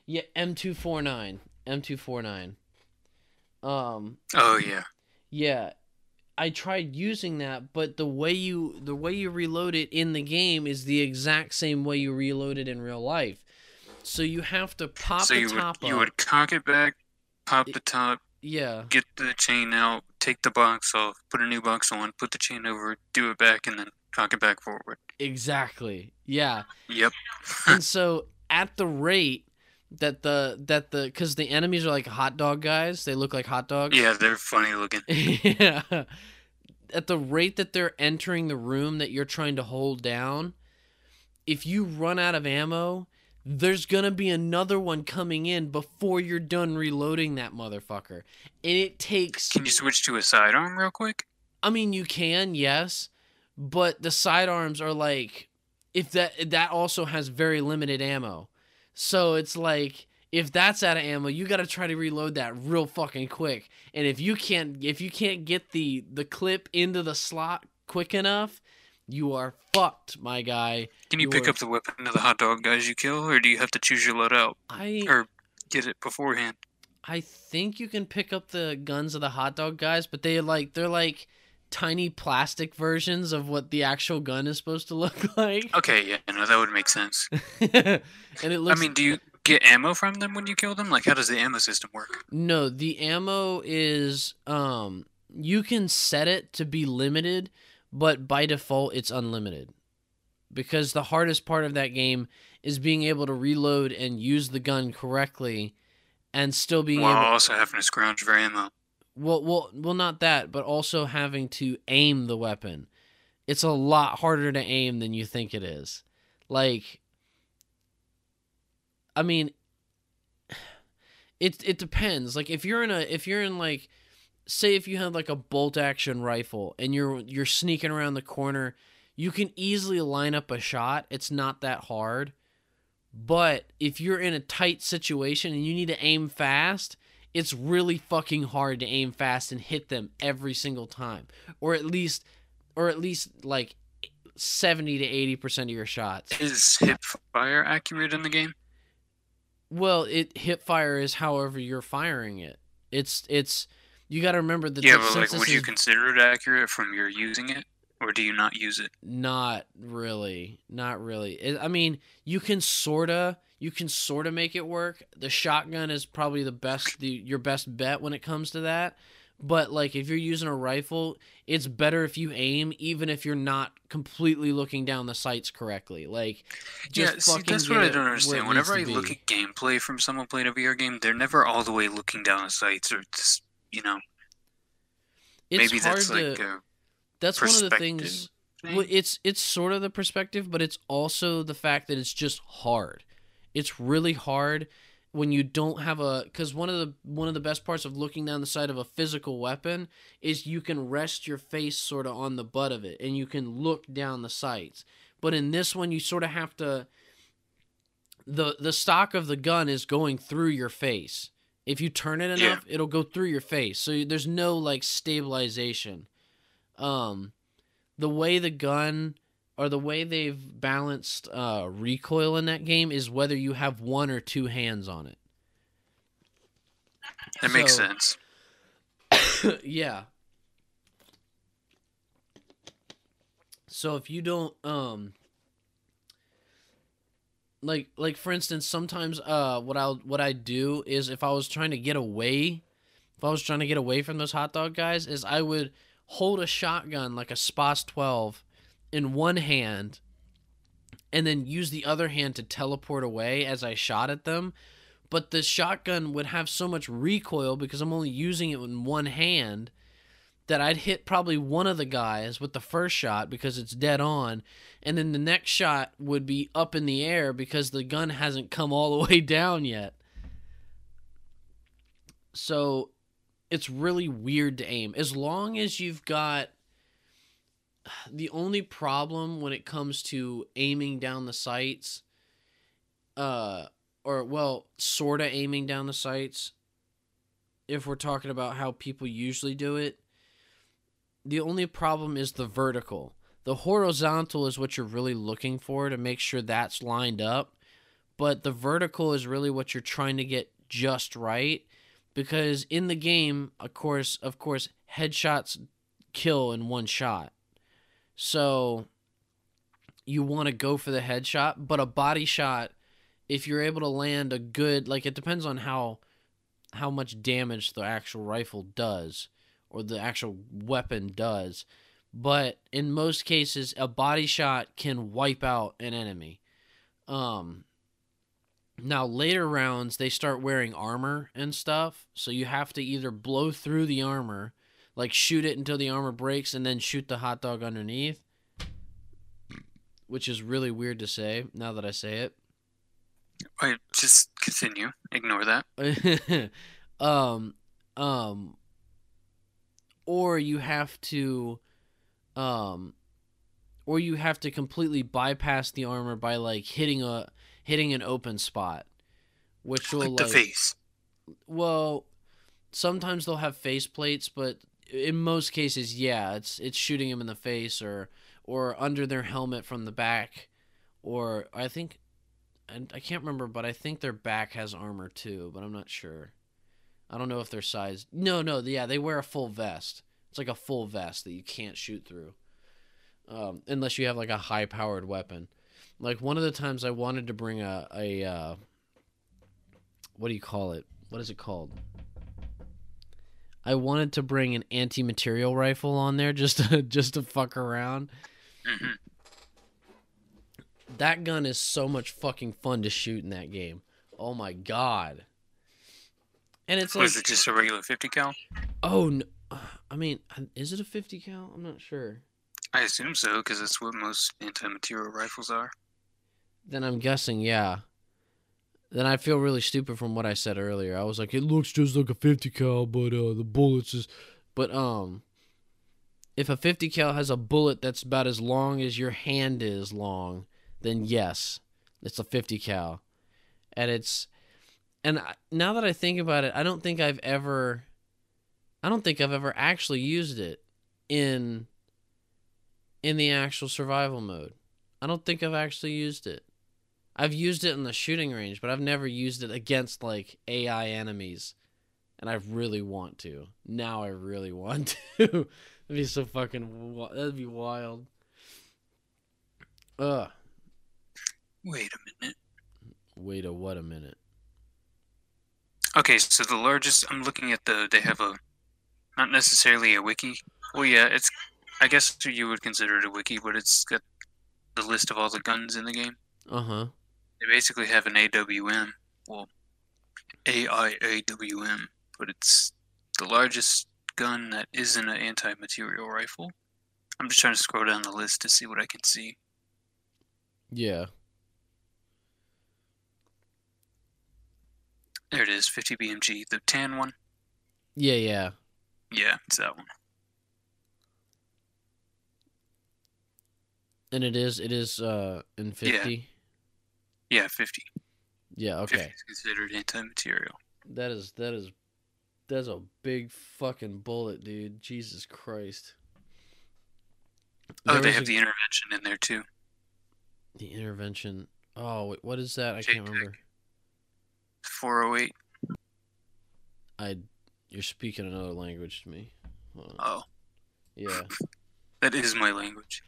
Yeah, M249. M249. Um. Oh yeah. Yeah, I tried using that, but the way you the way you reload it in the game is the exact same way you reload it in real life. So you have to pop so the you top would you would cock it back, pop It- the top, Yeah. get the chain out, take the box off, put a new box on, put the chain over, do it back, and then cock it back forward. Exactly. Yeah. Yep. and so at the rate that the that the because the enemies are like hot dog guys, they look like hot dogs. Yeah, they're funny looking. yeah. At the rate that they're entering the room that you're trying to hold down, if you run out of ammo, there's gonna be another one coming in before you're done reloading that motherfucker. And it takes Can you switch to a sidearm real quick? I mean, you can, yes, but the sidearms are like if that that also has very limited ammo. So it's like if that's out of ammo, you got to try to reload that real fucking quick. And if you can't if you can't get the the clip into the slot quick enough, you are fucked, my guy. Can you, You pick are- up the weapon of the hot dog guys you kill, or do you have to choose your loadout I or get it beforehand? I think you can pick up the guns of the hot dog guys, but they like they're like tiny plastic versions of what the actual gun is supposed to look like. Okay, yeah, no, that would make sense. and it looks I mean, do you get ammo from them when you kill them? Like, how does the ammo system work? no the ammo is um you can set it to be limited but by default it's unlimited. Because the hardest part of that game is being able to reload and use the gun correctly and still being While able also having to scrounge for ammo. well well well not that but also having to aim the weapon. It's a lot harder to aim than you think it is. Like i mean it it depends. Like if you're in a if you're in like say if you have like a bolt action rifle and you're you're sneaking around the corner you can easily line up a shot it's not that hard but if you're in a tight situation and you need to aim fast it's really fucking hard to aim fast and hit them every single time or at least or at least like 70 to 80% of your shots. Is hip fire accurate in the game? Well, it hip fire is however you're firing it. It's it's you got to remember that Yeah, but like, would you consider it accurate from your using it, or do you not use it? not really, not really. It, I mean, you can sorta you can sorta make it work. The shotgun is probably the best the your best bet when it comes to that. But like if you're using a rifle, it's better if you aim even if you're not completely looking down the sights correctly. Like just yeah, see, fucking that's what I don't understand. Whenever I look at gameplay from someone playing a VR game, they're never all the way looking down the sights, or just you know, it's maybe hard that's to like a that's one of the things thing. Well, it's it's sort of the perspective, but it's also the fact that it's just hard. It's really hard when you don't have a because one of the one of the best parts of looking down the sight of a physical weapon is you can rest your face sort of on the butt of it and you can look down the sights. But in this one, you sort of have to. the The stock of the gun is going through your face. If you turn it Yeah. enough, it'll go through your face. So there's no like stabilization. Um, the way the gun or the way they've balanced uh, recoil in that game is whether you have one or two hands on it. That makes sense. yeah. So if you don't um like like for instance sometimes uh what I'll what I do is if I was trying to get away if I was trying to get away from those hot dog guys is I would hold a shotgun like a SPAS 12 in one hand and then use the other hand to teleport away as I shot at them. But the shotgun would have so much recoil because I'm only using it in one hand that I'd hit probably one of the guys with the first shot because it's dead on, and then the next shot would be up in the air because the gun hasn't come all the way down yet. So it's really weird to aim. As long as you've got the only problem when it comes to aiming down the sights, uh, or well, sorta aiming down the sights. If we're talking about how people usually do it, the only problem is the vertical. The horizontal is what you're really looking for to make sure that's lined up, but the vertical is really what you're trying to get just right because in the game, of course, of course, headshots kill in one shot. So you want to go for the headshot, but a body shot if you're able to land a good like it depends on how how much damage the actual rifle does or the actual weapon does but in most cases a body shot can wipe out an enemy um now later rounds they start wearing armor and stuff so you have to either blow through the armor like shoot it until the armor breaks and then shoot the hot dog underneath which is really weird to say now that i say it I just continue. Ignore that. um um or you have to um or you have to completely bypass the armor by like hitting a hitting an open spot which will Like the face. well sometimes they'll have face plates but in most cases yeah it's it's shooting them in the face or or under their helmet from the back or i think and i can't remember but i think their back has armor too but i'm not sure i don't know if they're sized. no no yeah they wear a full vest it's like a full vest that you can't shoot through um, unless you have like a high powered weapon like one of the times i wanted to bring a a uh, what do you call it what is it called I wanted to bring an anti-material rifle on there just to just to fuck around. hmm That gun is so much fucking fun to shoot in that game. Oh my god. And it's like Was it just a regular 50 cal? oh no, I mean, is it a 50 cal? I'm not sure. I assume so, because that's what most anti-material rifles are. Then I'm guessing, yeah. Then I feel really stupid from what I said earlier. I was like, it looks just like a 50 cal, but uh, the bullets is, but um, if a 50 cal has a bullet that's about as long as your hand is long, then yes, it's a 50 cal, and it's, and I- now that I think about it, I don't think I've ever, I don't think I've ever actually used it in in the actual survival mode. I don't think I've actually used it. I've used it in the shooting range, but I've never used it against like AI enemies. And I really want to. Now I really want to. that'd be so fucking. That'd be wild. Ugh. Wait a minute. Wait a what a minute. Okay, so the largest. I'm looking at the. They have a, not necessarily a wiki. Well, yeah, it's. I guess you would consider it a wiki, but it's got the list of all the guns in the game. Uh huh. They basically have an AWM. Well, AIAWM, but it's the largest gun that isn't an anti-material rifle. I'm just trying to scroll down the list to see what I can see. Yeah. There it is, 50 BMG, the tan one. Yeah, yeah. Yeah, it's that one. And it is it is uh in fifty. Yeah, yeah 50. Yeah, 50 okay. is considered anti-material. That is that is that's a big fucking bullet, dude. Jesus Christ. Oh, There they have a- the intervention in there too. the intervention. Oh, wait, what is that? I JPEG. can't remember. 408. I you're speaking another language to me. Oh, Yeah. that is my language.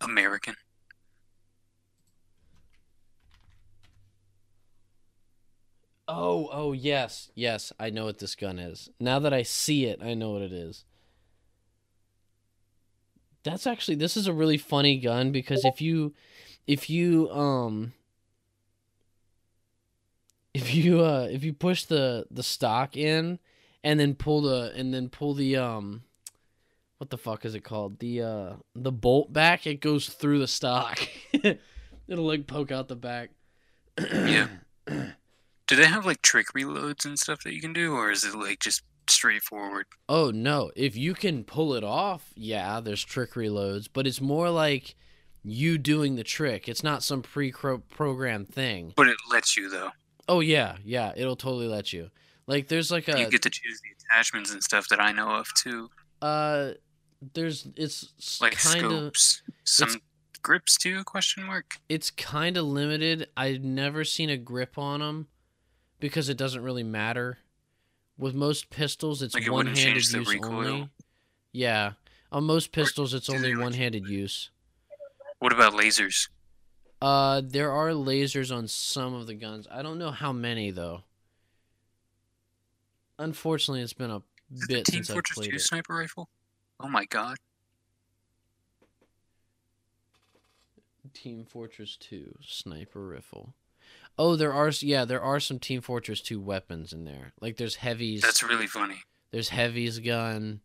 American. Oh, oh yes, yes. I know what this gun is. Now that I see it, I know what it is. That's actually this is a really funny gun because if you if you um if you uh if you push the the stock in and then pull the and then pull the um what the fuck is it called? The uh the bolt back, it goes through the stock. It'll like poke out the back. Yeah. Do they have like trick reloads and stuff that you can do, or is it like just straightforward? Oh no, if you can pull it off, yeah, there's trick reloads, but it's more like you doing the trick. It's not some pre-programmed thing. But it lets you though. Oh yeah, yeah, it'll totally let you. Like there's like a you get to choose the attachments and stuff that I know of too, uh there's it's like kind of scopes, some grips too? Question mark. it's kind of limited. I've never seen a grip on them because it doesn't really matter. With most pistols, it's Like, it one-handed the use recoil? only. Yeah, on most pistols, it's only one-handed use. What about lasers? Uh, there are lasers on some of the guns. I don't know how many though. Unfortunately, it's been a Is bit Team since I've Fortress played 2 it. sniper rifle? Oh my god. Team Fortress 2 sniper rifle. Oh, there are yeah, there are some Team Fortress 2 weapons in there. Like there's heavies. That's really funny. There's heavies gun.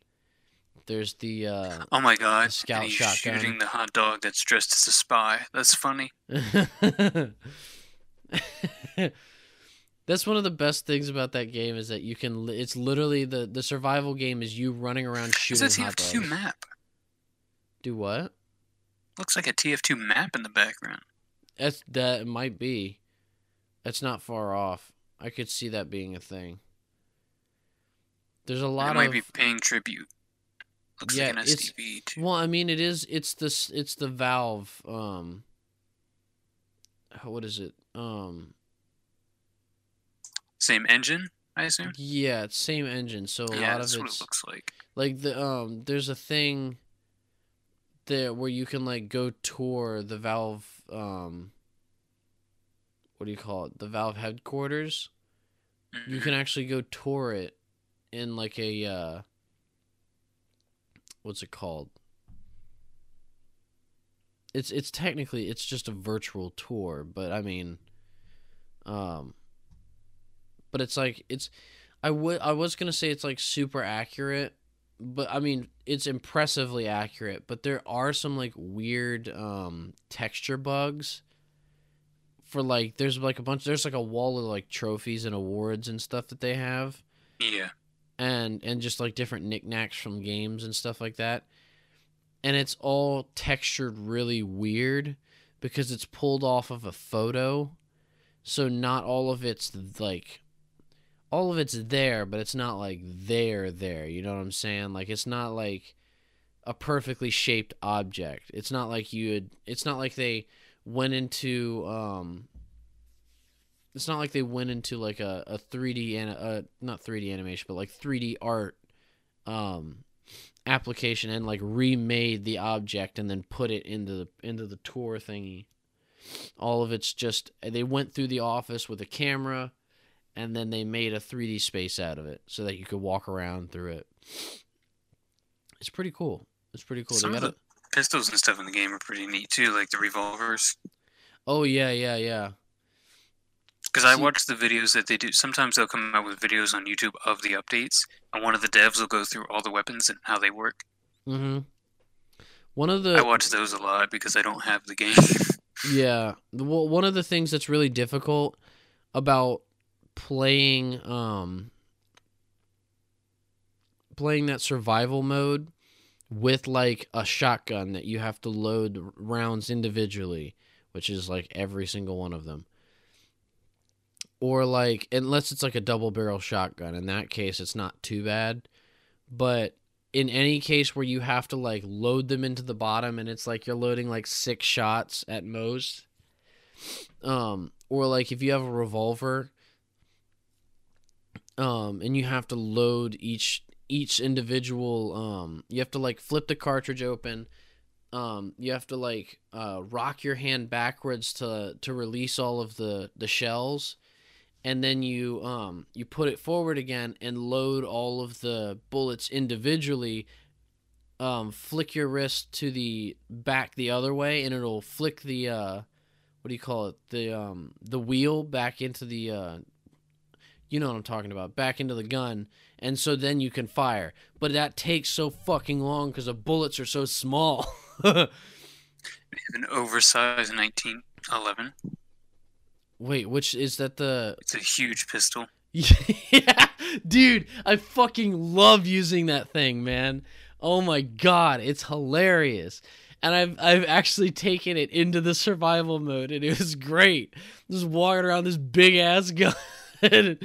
There's the uh Oh my god. scout and he's shotgun. shooting the hot dog that's dressed as a spy. That's funny. That's one of the best things about that game is that you can. It's literally the the survival game is you running around shooting. It's a hot TF2 dogs. map. Do what? Looks like a TF2 map in the background. That's that it might be. That's not far off. I could see that being a thing. There's a lot. It might of be paying tribute. Looks Yeah, like an it's- STV too. well, I mean, it is. It's this. It's the Valve. Um. What is it? Um. Same engine, I assume. Yeah, it's same engine. So a yeah, lot that's of what it's it looks like. like the um. There's a thing. There where you can like go tour the Valve. Um. What do you call it? The Valve headquarters. you Mhm. can actually go tour it in like a uh what's it called it's it's technically it's just a virtual tour but i mean um but it's like it's i would i was gonna say it's like super accurate but i mean it's impressively accurate but there are some like weird um texture bugs for like there's like a bunch there's like a wall of like trophies and awards and stuff that they have Yeah. And and just like different knickknacks from games and stuff like that. And it's all textured really weird because it's pulled off of a photo. So not all of it's like all of it's there but it's not like there there. You know what i'm saying? Like it's not like a perfectly shaped object. It's not like you would it's not like they went into um it's not like they went into like a, a 3D and a not 3D animation but like 3D art um application and like remade the object and then put it into the into the tour thingy. All of it's just they went through the office with a camera and then they made a 3D space out of it so that you could walk around through it. It's pretty cool. It's pretty cool. Some of got the pistols and stuff in the game are pretty neat too, like the revolvers. Oh yeah, yeah, yeah. Because I watch the videos that they do. Sometimes they'll come out with videos on YouTube of the updates, and one of the devs will go through all the weapons and how they work. Mhm. One of the I watch those a lot because I don't have the game. yeah, well, one of the things that's really difficult about playing um playing that survival mode with like a shotgun that you have to load rounds individually, which is like every single one of them. Or like unless it's like a double barrel shotgun, in that case it's not too bad. But in any case where you have to like load them into the bottom and it's like you're loading like six shots at most. Um or like if you have a revolver um and you have to load each each individual um you have to like flip the cartridge open um you have to like uh rock your hand backwards to to release all of the the shells and then you um you put it forward again and load all of the bullets individually um flick your wrist to the back the other way and it'll flick the uh what do you call it? The um the wheel back into the uh you know what I'm talking about back into the gun. And so then you can fire. But that takes so fucking long cuz the bullets are so small. Have An oversized 1911. Wait which is that the It's a huge pistol. yeah dude I fucking love using that thing man. Oh my god it's hilarious. And I've I've actually taken it into the survival mode and it was great. Just walking around this big ass gun.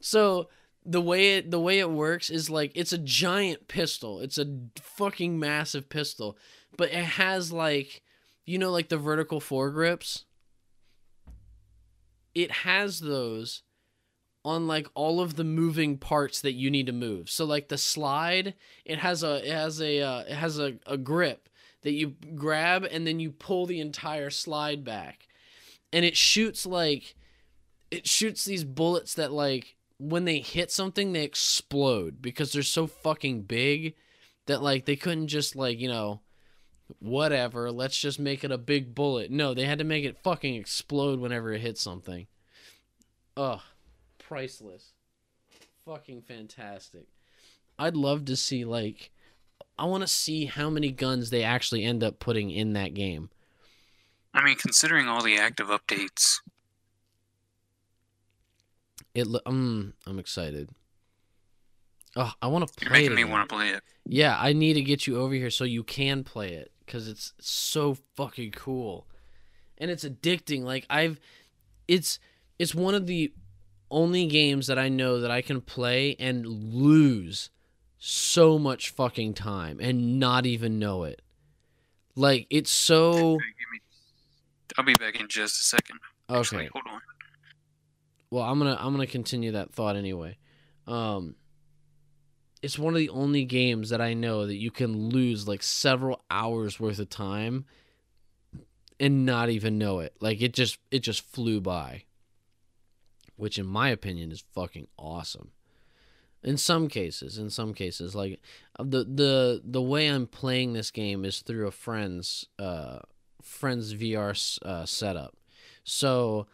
So the way it the way it works is like it's a giant pistol. It's a fucking massive pistol. But it has like you know like the vertical foregrips it has those on like all of the moving parts that you need to move. So like the slide, it has a it has a uh, it has a, a grip that you grab and then you pull the entire slide back. And it shoots like it shoots these bullets that like when they hit something they explode because they're so fucking big that like they couldn't just like, you know, whatever, let's just make it a big bullet. No, they had to make it fucking explode whenever it hit something. Ugh priceless. Fucking fantastic. I'd love to see like I want to see how many guns they actually end up putting in that game. I mean, considering all the active updates, It um I'm excited. Oh, I want to you're play it. making me want to play it. Yeah, I need to get you over here so you can play it cuz it's so fucking cool. And it's addicting. Like I've it's it's one of the only games that I know that I can play and lose so much fucking time and not even know it. Like it's so I'll be back in just a second. Actually, okay. hold on. Well, I'm to I'm going to continue that thought anyway. Um it's one of the only games that I know that you can lose like several hours worth of time and not even know it. Like it just it just flew by. Which in my opinion is fucking awesome. In some cases, in some cases like uh, the the the way I'm playing this game is through a friend's uh friend's VR uh, setup. So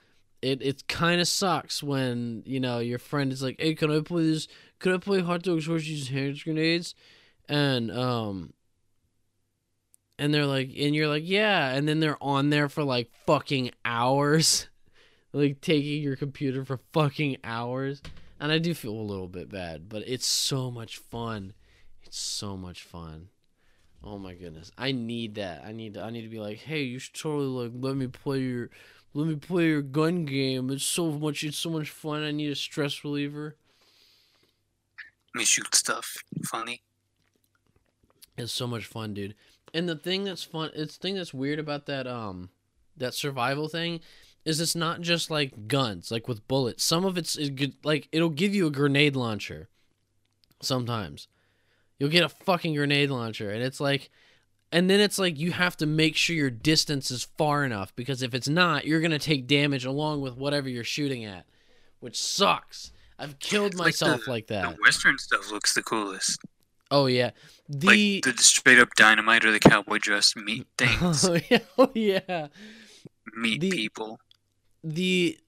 it it kind of sucks when you know your friend is like, "Hey, can I play this? Can I play hot dogs, horseshoes, hand grenades?" And um, and they're like, and you're like, "Yeah," and then they're on there for like fucking hours, like taking your computer for fucking hours. And I do feel a little bit bad, but it's so much fun. It's so much fun. Oh my goodness, I need that. I need to. I need to be like, "Hey, you should totally like let me play your." Let me play your gun game. It's so much. It's so much fun. I need a stress reliever. Let me shoot stuff. Funny. It's so much fun, dude. And the thing that's fun, it's the thing that's weird about that um that survival thing is it's not just like guns, like with bullets. Some of it's good, like it'll give you a grenade launcher. Sometimes you'll get a fucking grenade launcher, and it's like, and then it's like you have to make sure your distance is far enough because if it's not, you're gonna take damage along with whatever you're shooting at, which sucks. I've killed Like myself the- like that. The Western stuff looks the coolest. Oh yeah, the like the straight up dynamite or the cowboy dress meat things, oh yeah, oh yeah. meat the- people. The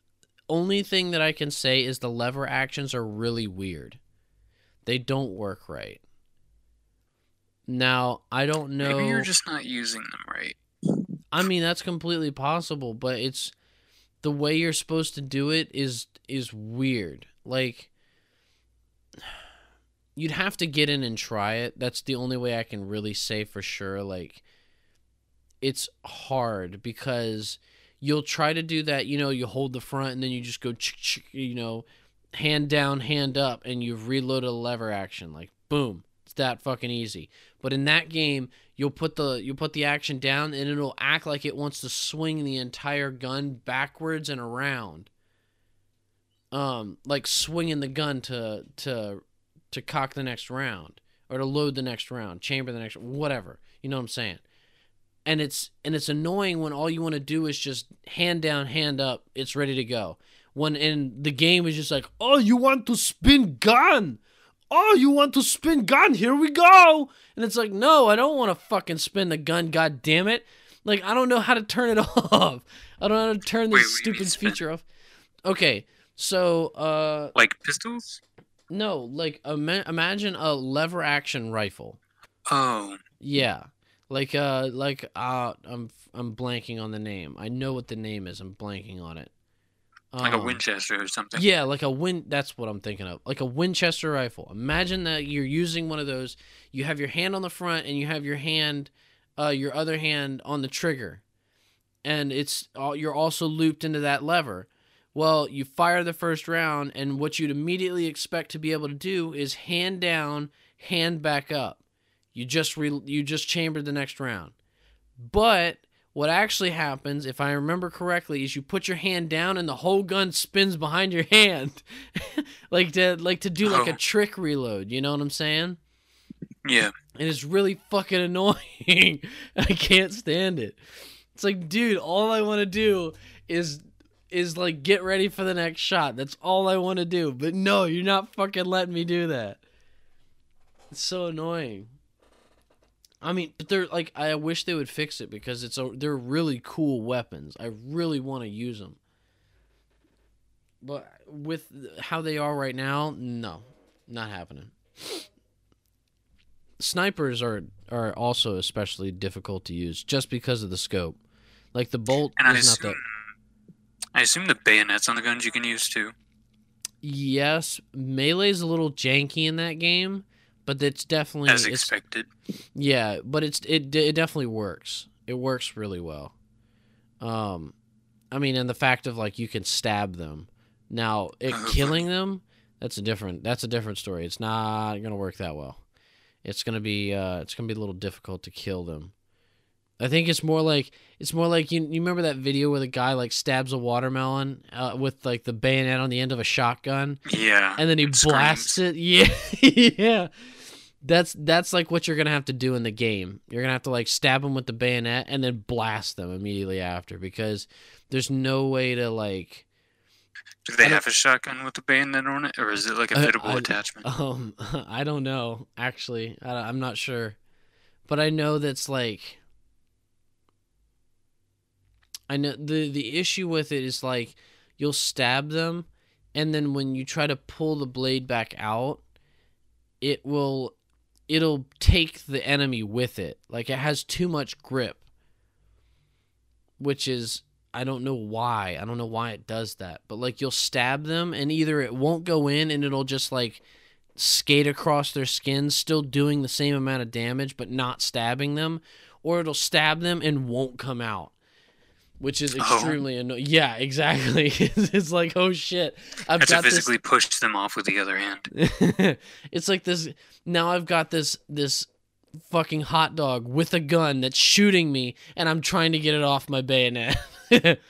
only thing that I can say is the lever actions are really weird. They don't work right. Now, I don't know. Maybe you're just not using them right. I mean, that's completely possible, but it's the way you're supposed to do it is is weird. Like you'd have to get in and try it. That's the only way I can really say for sure like it's hard because you'll try to do that, you know, you hold the front and then you just go you know, hand down, hand up and you've reloaded a lever action like boom. It's that fucking easy. But in that game, you'll put the you'll put the action down and it'll act like it wants to swing the entire gun backwards and around. Um like swinging the gun to to to cock the next round or to load the next round chamber the next whatever. You know what i'm saying? And it's and it's annoying when all you want to do is just hand down hand up it's ready to go. When in the game is just like oh you want to spin gun oh you want to spin gun? Here we go. And it's like no i don't want to fucking spin the gun god damn it like i don't know how to turn it off. I don't know how to turn this what do you mean? stupid feature off. Okay so uh Like pistols? no like ima- imagine a lever action rifle. Oh, yeah. Like uh like uh i'm i'm blanking on the name. I know what the name is. I'm blanking on it like a Um, Winchester or something. yeah, like a win. That's what I'm thinking of. Like a Winchester rifle. Imagine that you're using one of those. You have your hand on the front, and you have your hand, uh, your other hand on the trigger, and it's all you're also looped into that lever. Well, you fire the first round, and what you'd immediately expect to be able to do is hand down, hand back up. You just re- you just chambered the next round, but what actually happens, if I remember correctly, is you put your hand down and the whole gun spins behind your hand, like to like to do like a Oh. trick reload. You know what I'm saying? Yeah. And it's really fucking annoying. I can't stand it. It's like, dude, all I want to do is is like get ready for the next shot. That's all I want to do. But no, you're not fucking letting me do that. It's so annoying. I mean, but they're like I wish they would fix it because it's a they're really cool weapons. I really want to use them. But with how they are right now, no. Not happening. Snipers are are also especially difficult to use just because of the scope. Like the bolt And I is not assume, I assume the bayonets on the guns you can use too. Yes, melee's a little janky in that game, but it's definitely As expected. yeah, but it's it it definitely works. It works really well. Um, I mean, and the fact of like you can stab them. Now, it Uh-huh. killing them, that's a different that's a different story. It's not gonna work that well. It's gonna be uh, it's gonna be a little difficult to kill them. I think it's more like it's more like you you remember that video where the guy like stabs a watermelon uh, with like the bayonet on the end of a shotgun Yeah. and then he It blasts it. Yeah, yeah. That's that's like what you're gonna have to do in the game. You're gonna have to like stab them with the bayonet and then blast them immediately after because there's no way to like Do they have a shotgun with the bayonet on it, or is it like a I- fittable I- attachment? um I don't know actually I, I'm not sure, but I know that's like I know the the issue with it is like you'll stab them and then when you try to pull the blade back out it will it'll take the enemy with it like it has too much grip which is I don't know why. I don't know why it does that. But like you'll stab them and either it won't go in and it'll just like skate across their skin still doing the same amount of damage but not stabbing them or it'll stab them and won't come out. Which is Oh. extremely annoying. Yeah, exactly. it's like, oh shit. I've Have to got this physically push them off with the other hand. it's like this now I've got this this fucking hot dog with a gun that's shooting me and I'm trying to get it off my bayonet. it's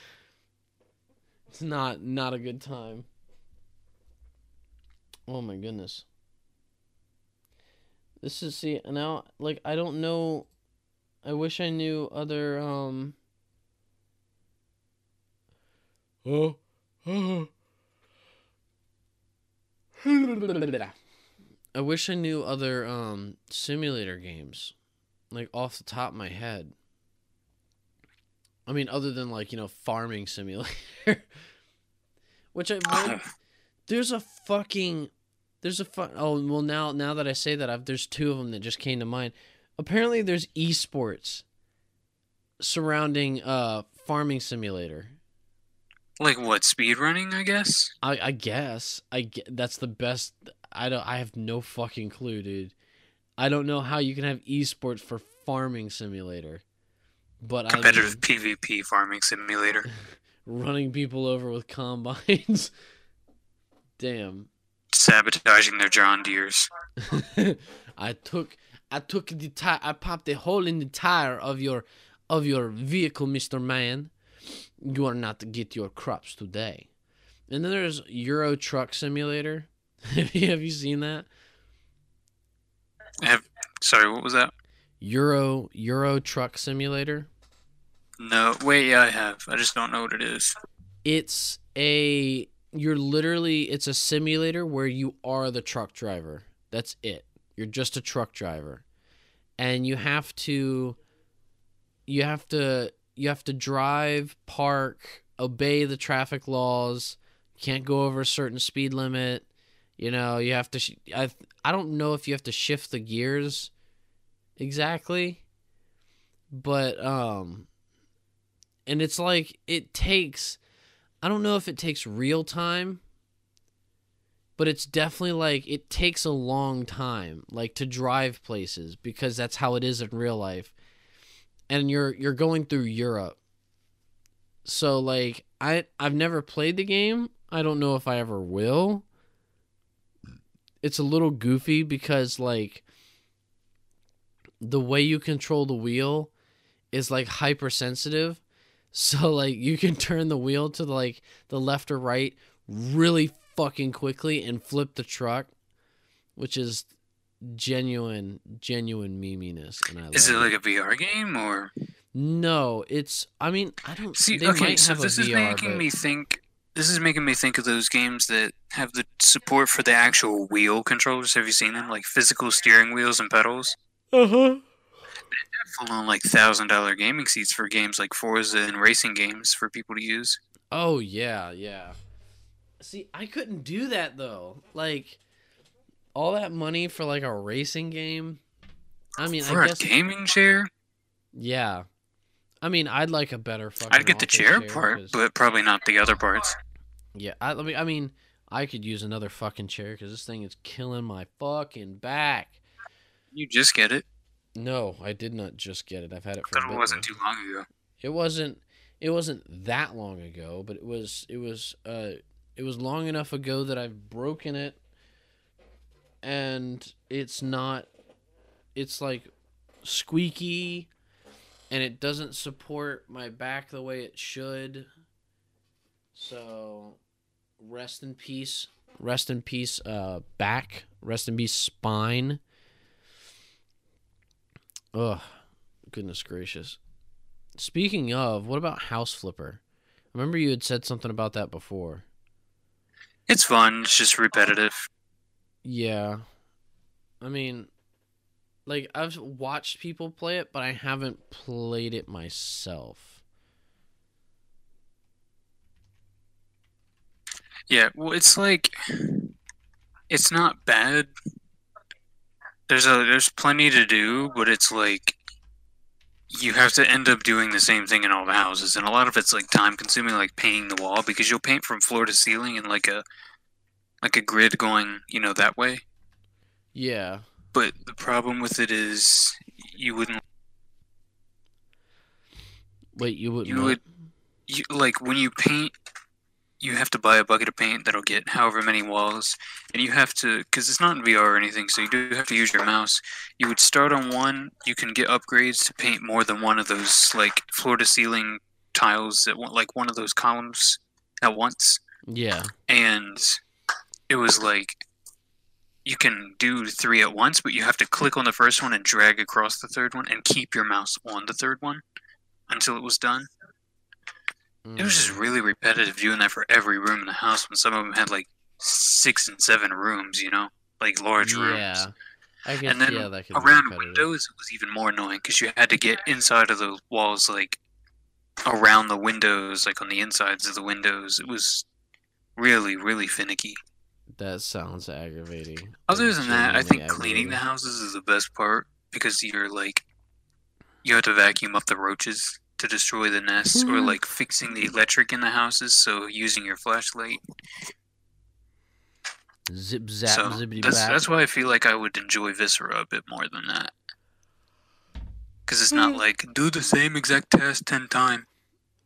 not not a good time. Oh my goodness. This is see now like I don't know I wish I knew other um Oh oh I wish I knew other um simulator games, like off the top of my head. I mean, other than like you know farming simulator, which I there's a fucking there's a fun. Oh well, now now that I say that, I've there's two of them that just came to mind. Apparently, there's esports surrounding uh farming simulator. Like what? Speed running, I guess. I I guess I get that's the best. I don't. I have no fucking clue, dude. I don't know how you can have esports for farming simulator, but competitive I mean, PvP farming simulator. running people over with combines. Damn. Sabotaging their John Deeres. I took I took the tire I popped a hole in the tire of your of your vehicle, Mr. Man. You are not to get your crops today. And then there's Euro Truck Simulator. have you have you seen that? Have sorry, what was that? Euro Euro Truck Simulator. No, wait, yeah, I have. I just don't know what it is. It's a you're literally it's a simulator where you are the truck driver. That's it. You're just a truck driver. And you have to you have to you have to drive, park, obey the traffic laws. You can't go over a certain speed limit. You know, you have to sh- I I don't know if you have to shift the gears exactly. But um and it's like it takes I don't know if it takes real time, but it's definitely like it takes a long time like to drive places because that's how it is in real life. And you're you're going through Europe. So like I I've never played the game. I don't know if I ever will. It's a little goofy because like the way you control the wheel is like hypersensitive so like you can turn the wheel to like the left or right really fucking quickly and flip the truck, which is genuine genuine meminess. And I is it it. like a VR game or? No, it's. I mean, I don't see. Okay, so this a is VR, making but... me think. This is making me think of those games that have the support for the actual wheel controllers. Have you seen them? Like physical steering wheels and pedals. Uh huh full on like thousand dollar gaming seats for games like Forza and racing games for people to use. Oh yeah, yeah. See, I couldn't do that though. Like all that money for like a racing game. I mean, for I guess a gaming chair. Yeah, I mean, I'd like a better fucking. Chair. I'd get the chair, chair part, cause... but probably not the other parts. Yeah, I, I mean, I mean, I could use another fucking chair because this thing is killing my fucking back. You just get it. No, I did not just get it. I've had it for. A bit. It wasn't too long ago. It wasn't. It wasn't that long ago, but it was. It was. Uh, it was long enough ago that I've broken it, and it's not. It's like squeaky, and it doesn't support my back the way it should. So, rest in peace. Rest in peace, uh, back. Rest in peace, spine Ugh, goodness gracious. Speaking of, what about House Flipper? Remember you had said something about that before. It's fun. It's just repetitive. Yeah. I mean, like I've watched people play it, but I haven't played it myself. Yeah, well, it's like it's not bad there's a there's plenty to do, but it's like you have to end up doing the same thing in all the houses, and a lot of it's like time consuming, like painting the wall because you'll paint from floor to ceiling in like a like a grid going, you know, that way. Yeah. But the problem with it is you wouldn't. Wait, you wouldn't. You would. You like when you paint. you have to buy a bucket of paint that'll get however many walls, and you have to because it's not in VR or anything, so you do have to use your mouse. You would start on one. You can get upgrades to paint more than one of those like floor to ceiling tiles at one, like one of those columns at once, Yeah. and it was like you can do three at once, but you have to click on the first one and drag across the third one and keep your mouse on the third one until it was done. It was just Mm. really repetitive doing that for every room in the house when some of them had like six and seven rooms, you know, like large rooms. Yeah. I guess And then yeah, that could be Around windows, it was even more annoying because you had to get inside of the walls, like around the windows, like on the insides of the windows. It was really, really finicky. That sounds aggravating. Other than that, I genuinely think cleaning the houses is the best part because you're like, you have to vacuum up the roaches to destroy the nests, or Mhm. like fixing the electric in the houses. So using your flashlight. Zip zap so zippity that's bap. that's why I feel like I would enjoy Viscera a bit more than that. Because it's not Mm. like do the same exact test ten times.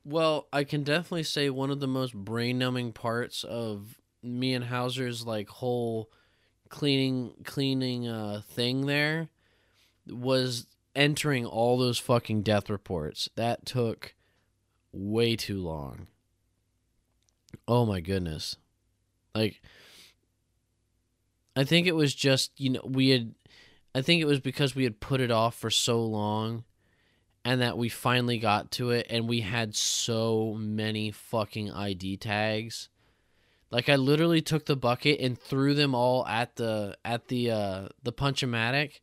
Well, I can definitely say one of the most brain numbing parts of me and Hauser's like whole cleaning cleaning uh thing there was entering all those fucking death reports. That took way too long. Oh my goodness. Like I think it was just, you know, we had I think it was because we had put it off for so long and that we finally got to it and we had so many fucking ID tags. Like I literally took the bucket and threw them all at the at the uh the punchomatic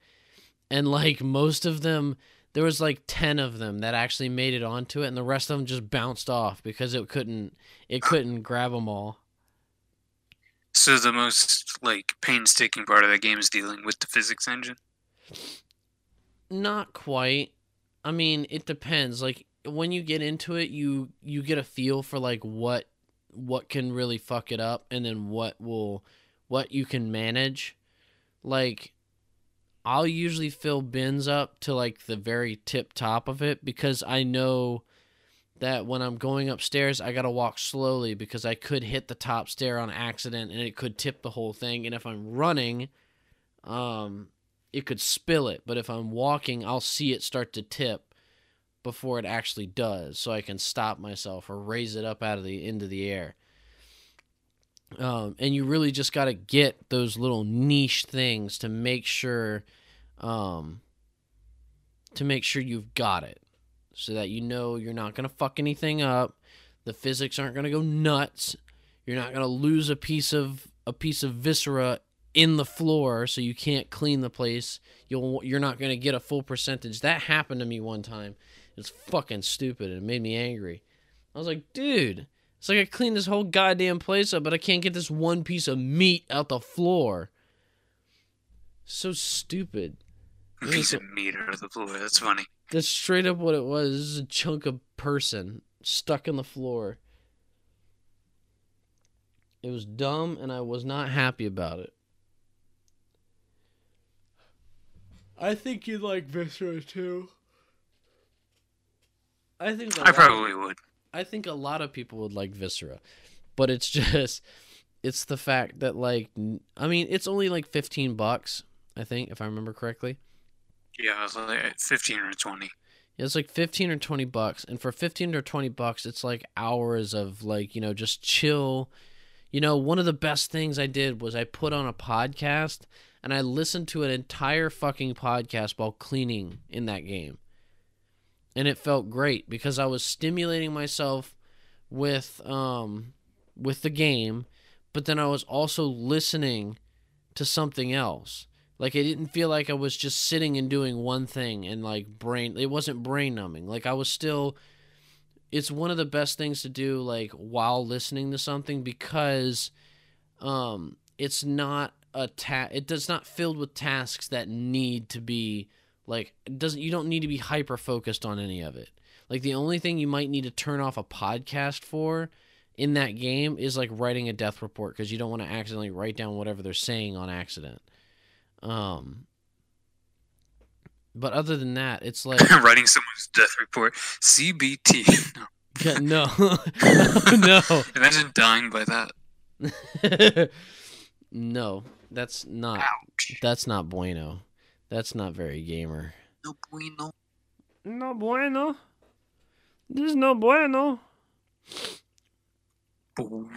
and like most of them there was like 10 of them that actually made it onto it and the rest of them just bounced off because it couldn't it couldn't grab them all. So the most like painstaking part of that game is dealing with the physics engine. Not quite. I mean, it depends. Like when you get into it, you you get a feel for like what what can really fuck it up and then what will what you can manage. Like I'll usually fill bins up to like the very tip top of it because I know that when I'm going upstairs, I got to walk slowly because I could hit the top stair on accident and it could tip the whole thing. And if I'm running um it could spill it, but if I'm walking, I'll see it start to tip before it actually does, so I can stop myself or raise it up out of the into the air. Um, and you really just got to get those little niche things to make sure, um, to make sure you've got it, so that you know you're not gonna fuck anything up. The physics aren't gonna go nuts. You're not gonna lose a piece of a piece of viscera in the floor so you can't clean the place you'll you're not going to get a full percentage that happened to me one time it's fucking stupid and it made me angry i was like dude it's like i cleaned this whole goddamn place up but i can't get this one piece of meat out the floor so stupid A piece so- of meat out of the floor. That's funny. that's straight up what it was this is a chunk of person stuck in the floor it was dumb and i was not happy about it I think you'd like Viscera too. I think I probably would. I think a lot of people would like Viscera, but it's just it's the fact that like I mean it's only like fifteen bucks I think if I remember correctly. Yeah, it's like uh, fifteen or twenty. It's like fifteen or twenty bucks, and for fifteen or twenty bucks, it's like hours of like you know just chill. You know, one of the best things I did was I put on a podcast and I listened to an entire fucking podcast while cleaning in that game. And it felt great because I was stimulating myself with um with the game, but then I was also listening to something else. Like it didn't feel like I was just sitting and doing one thing and like brain it wasn't brain numbing. Like I was still it's one of the best things to do like while listening to something because um it's not a ta- it does not filled with tasks that need to be like doesn't you don't need to be hyper focused on any of it. Like the only thing you might need to turn off a podcast for in that game is like writing a death report because you don't want to accidentally write down whatever they're saying on accident. Um but other than that, it's like Writing someone's death report. CBT. No. Yeah, no, no, Imagine dying by that. no. That's not. Ouch. That's not bueno. That's not very gamer. No bueno. No bueno. There's no bueno. Bueno.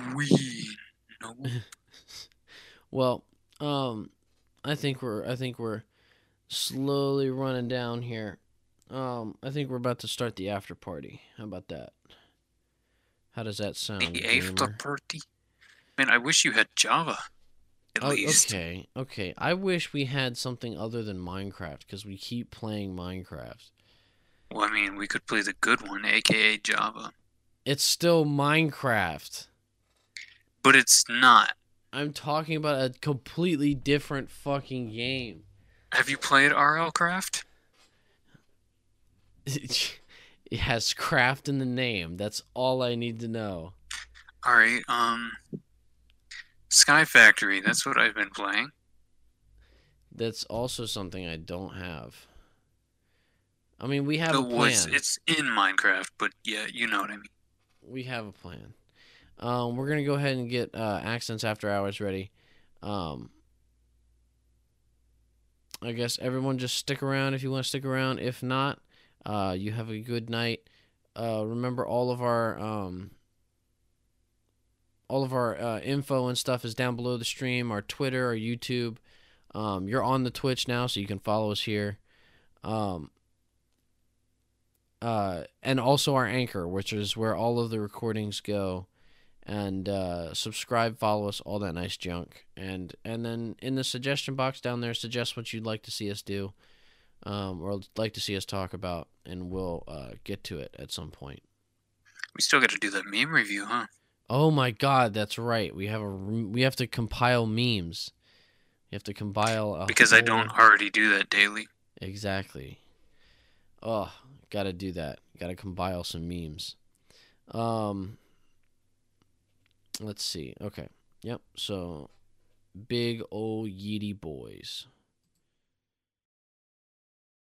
Well, um, I think we're I think we're slowly running down here. Um, I think we're about to start the after party. How about that? How does that sound? The after gamer? party. Man, I wish you had Java. At Oh, least. okay, okay. I wish we had something other than Minecraft because we keep playing Minecraft. Well, I mean, we could play the good one, aka Java. It's still Minecraft. But it's not. I'm talking about a completely different fucking game. Have you played RL Craft? it has craft in the name. That's all I need to know. Alright, um. Sky Factory, that's what I've been playing. That's also something I don't have. I mean, we have a plan. it's in Minecraft, but yeah, you know what I mean. We have a plan. Um, we're gonna go ahead and get uh, accents after hours ready. Um, I guess everyone just stick around if you want to stick around. If not, uh, you have a good night. Uh, remember all of our um, all of our uh, info and stuff is down below the stream. Our Twitter, our YouTube. Um, you're on the Twitch now, so you can follow us here. Um, uh, and also our anchor, which is where all of the recordings go. And uh, subscribe, follow us, all that nice junk. And and then in the suggestion box down there, suggest what you'd like to see us do, um, or like to see us talk about, and we'll uh, get to it at some point. We still got to do that meme review, huh? Oh my God, that's right. We have a we have to compile memes. You have to compile Because I don't already do that daily. Exactly. Oh, got to do that. Got to compile some memes. Um let's see. Okay. Yep. So big old Yeety boys.